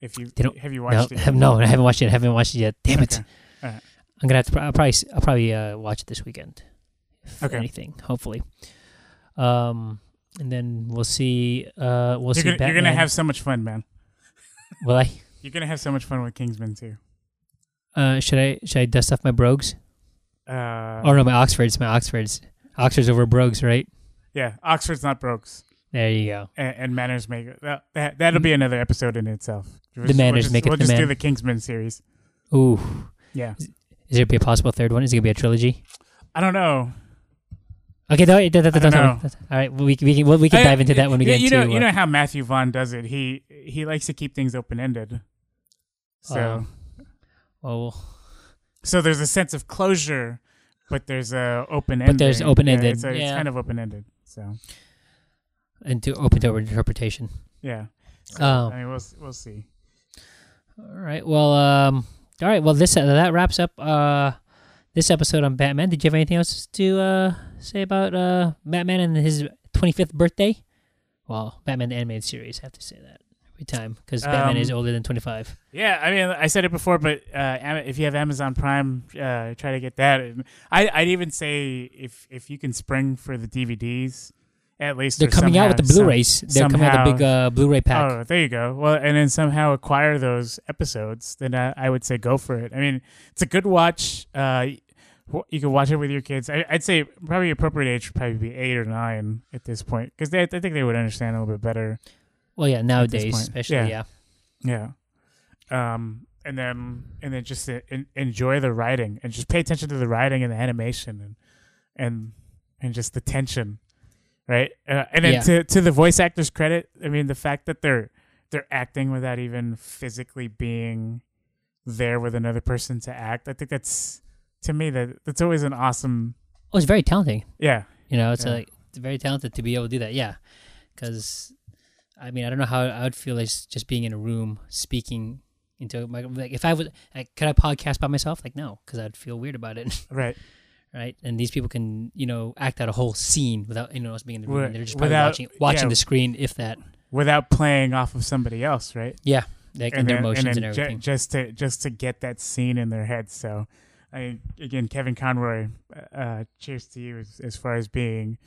If you have you no, watched it? have, no, I haven't watched it. I haven't watched it yet. Damn it! Okay. Alright. I'm gonna have to. I'll probably. I'll probably uh, watch it this weekend. If Okay. anything, hopefully. Um, and then we'll see. Uh, we'll You're see. gonna, you're gonna have so much fun, man. Will I? You're gonna have so much fun with Kingsman too. Uh, should I? Should I dust off my brogues? Uh, Oh no, my Oxfords. My Oxfords. Oxfords over brogues, right? yeah, Oxford's not brogues. There you go. and, and manners make it. That, that that'll be another episode in itself. We'll The just- manners we'll just, make it We'll just do the Kingsman series. Ooh, Yeah, is there be a possible third one? Is it gonna be a trilogy? I don't know. Okay, know. All right, we can we can, we can dive into that when we get you into. know, you uh, know how Matthew Vaughn does it. He he likes to keep things open ended. So Oh. so there's a sense of closure, but there's a open ending. But there's open-ended, Yeah, it's, a- it's kind of open ended. So into open to interpretation. yeah. So, Oh. I mean, we'll we'll see. All right. Well, um, all right. Well, this uh, that wraps up uh this episode on Batman. Did you have anything else to uh say about uh Batman and his 25th birthday? Well, Batman the animated series. I have to say that every time because Batman Um, is older than 25. Yeah, I mean, I said it before, but uh, if you have Amazon Prime, uh, try to get that. I, I'd even say if if you can spring for the DVDs, at least They're coming out with the Blu-rays. They're coming out with a big somehow- uh, Blu-ray pack. Oh, there you go. Well, and then somehow acquire those episodes, then I, I would say go for it. I mean, it's a good watch. You can watch it with your kids. I, I'd say probably appropriate age would probably be eight or nine at this point because I think they would understand a little bit better. well, yeah, nowadays, especially, Yeah. yeah. Yeah. Um, and then and then just en- enjoy the writing and just pay attention to the writing and the animation and and and just the tension, right? Uh, and then Yeah. to to the voice actors' credit, I mean the fact that they're they're acting without even physically being there with another person to act. I think that's to me that that's always an awesome. Oh, it's very talented. Yeah, You know, it's Yeah. like it's very talented to be able to do that. Yeah, because I mean, I don't know how I would feel as just being in a room speaking into my like if I would like, could I podcast by myself? Like no, because I'd feel weird about it, right. right? And these people can you know act out a whole scene without anyone else being in the room. They're just probably without- watching watching yeah. the screen, if that. Without playing off of somebody else, right? Yeah, like and their then- emotions and, ju- everything. just to just to get that scene in their head. So, I again, Kevin Conroy, uh, cheers to you as, as far as being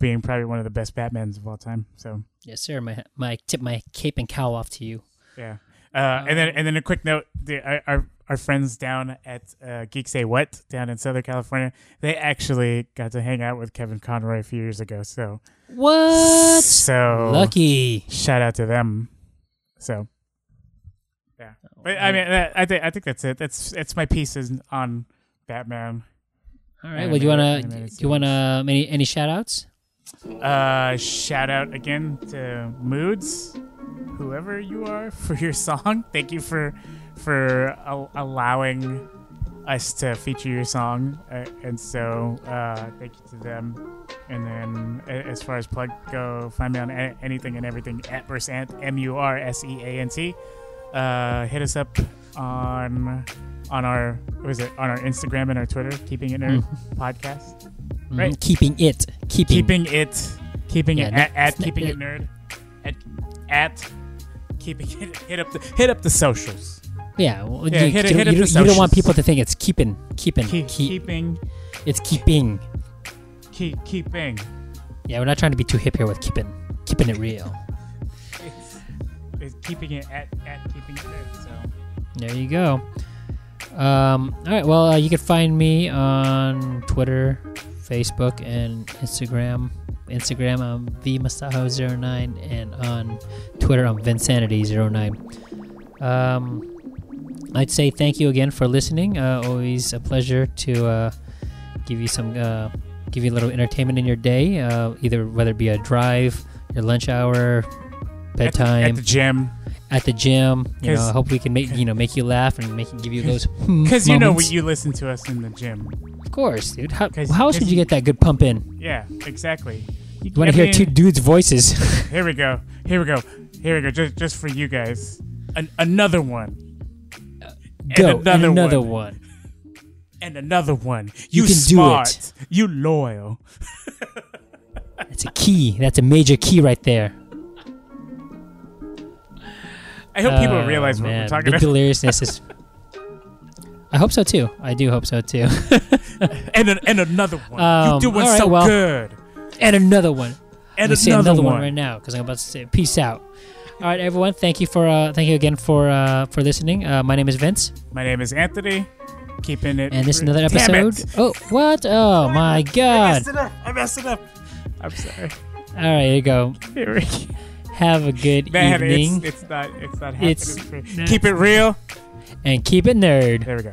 being probably one of the best Batmans of all time. So, yes, sir. My my tip my cape and cowl off to you. yeah. Uh, and then and then a quick note: the, our- our our friends down at uh, Geek Say What down in Southern California, they actually got to hang out with Kevin Conroy a few years ago. So, What? so Lucky. shout out to them. So, yeah. But I mean, that, I think I think that's it. That's that's my pieces on Batman. All right. Well, do you wanna do you wanna any any shout outs? Uh, shout out again to Moods, whoever you are, for your song. Thank you for for al- allowing us to feature your song, uh, and so uh, thank you to them. And then, a- as far as plug go, find me on a- anything and everything at Versant M U R S E A N T. Uh, hit us up on on our what is it on our Instagram and our Twitter, keeping it nerd podcast. Mhm. Right. Keeping it. Keeping. keeping it keeping Yeah, it at, at keeping it nerd at at keeping it hit up the hit up the socials Yeah. Well, Yeah, you, hit you, hit up you, the you don't want people to think it's keeping. Keeping. keep, keep, keeping It's keeping. keep keeping Yeah, we're not trying to be too hip here with keeping. Keeping it real. It's keeping it at at keeping it nerd so There you go. Um, all right. Well, uh, you can find me on Twitter, Facebook, and Instagram. Instagram, I'm vmasaho09, and on Twitter, I'm vinsanity09. Um, I'd say thank you again for listening. Uh, always a pleasure to uh, give you some, uh, give you a little entertainment in your day, uh, either whether it be a drive, your lunch hour, bedtime at the gym at the gym. You know, I hope we can make you know make you laugh and make give you those because you know we, you listen to us in the gym Of course, dude. How, 'Cause- how else would you get that good pump in? yeah exactly You want to hear mean- two dudes' voices? here we go here we go here we go just just for you guys An, another one Go another and another one. one. and another one you, You can do smart it. you loyal That's a key. That's a major key right there. I hope people Oh, realize what man. we're talking the about. deliriousness is. I hope so too. I do hope so too. and an, and another one. Um, you doing all right, so well- good. and another one. And I'm gonna say another another one one. right now because I'm about to say peace out. All right, everyone. Thank you for uh, thank you again for uh, for listening. Uh, my name is Vince, My name is Anthony. Keeping it. and this is another episode. Oh, what? Oh my god! I messed it up. I messed it up. I'm sorry. All right, here you go. Here we Have a good Man, evening it's, it's not. It's not happening. It's for me. not- Keep it real. and keep it nerd. There we go.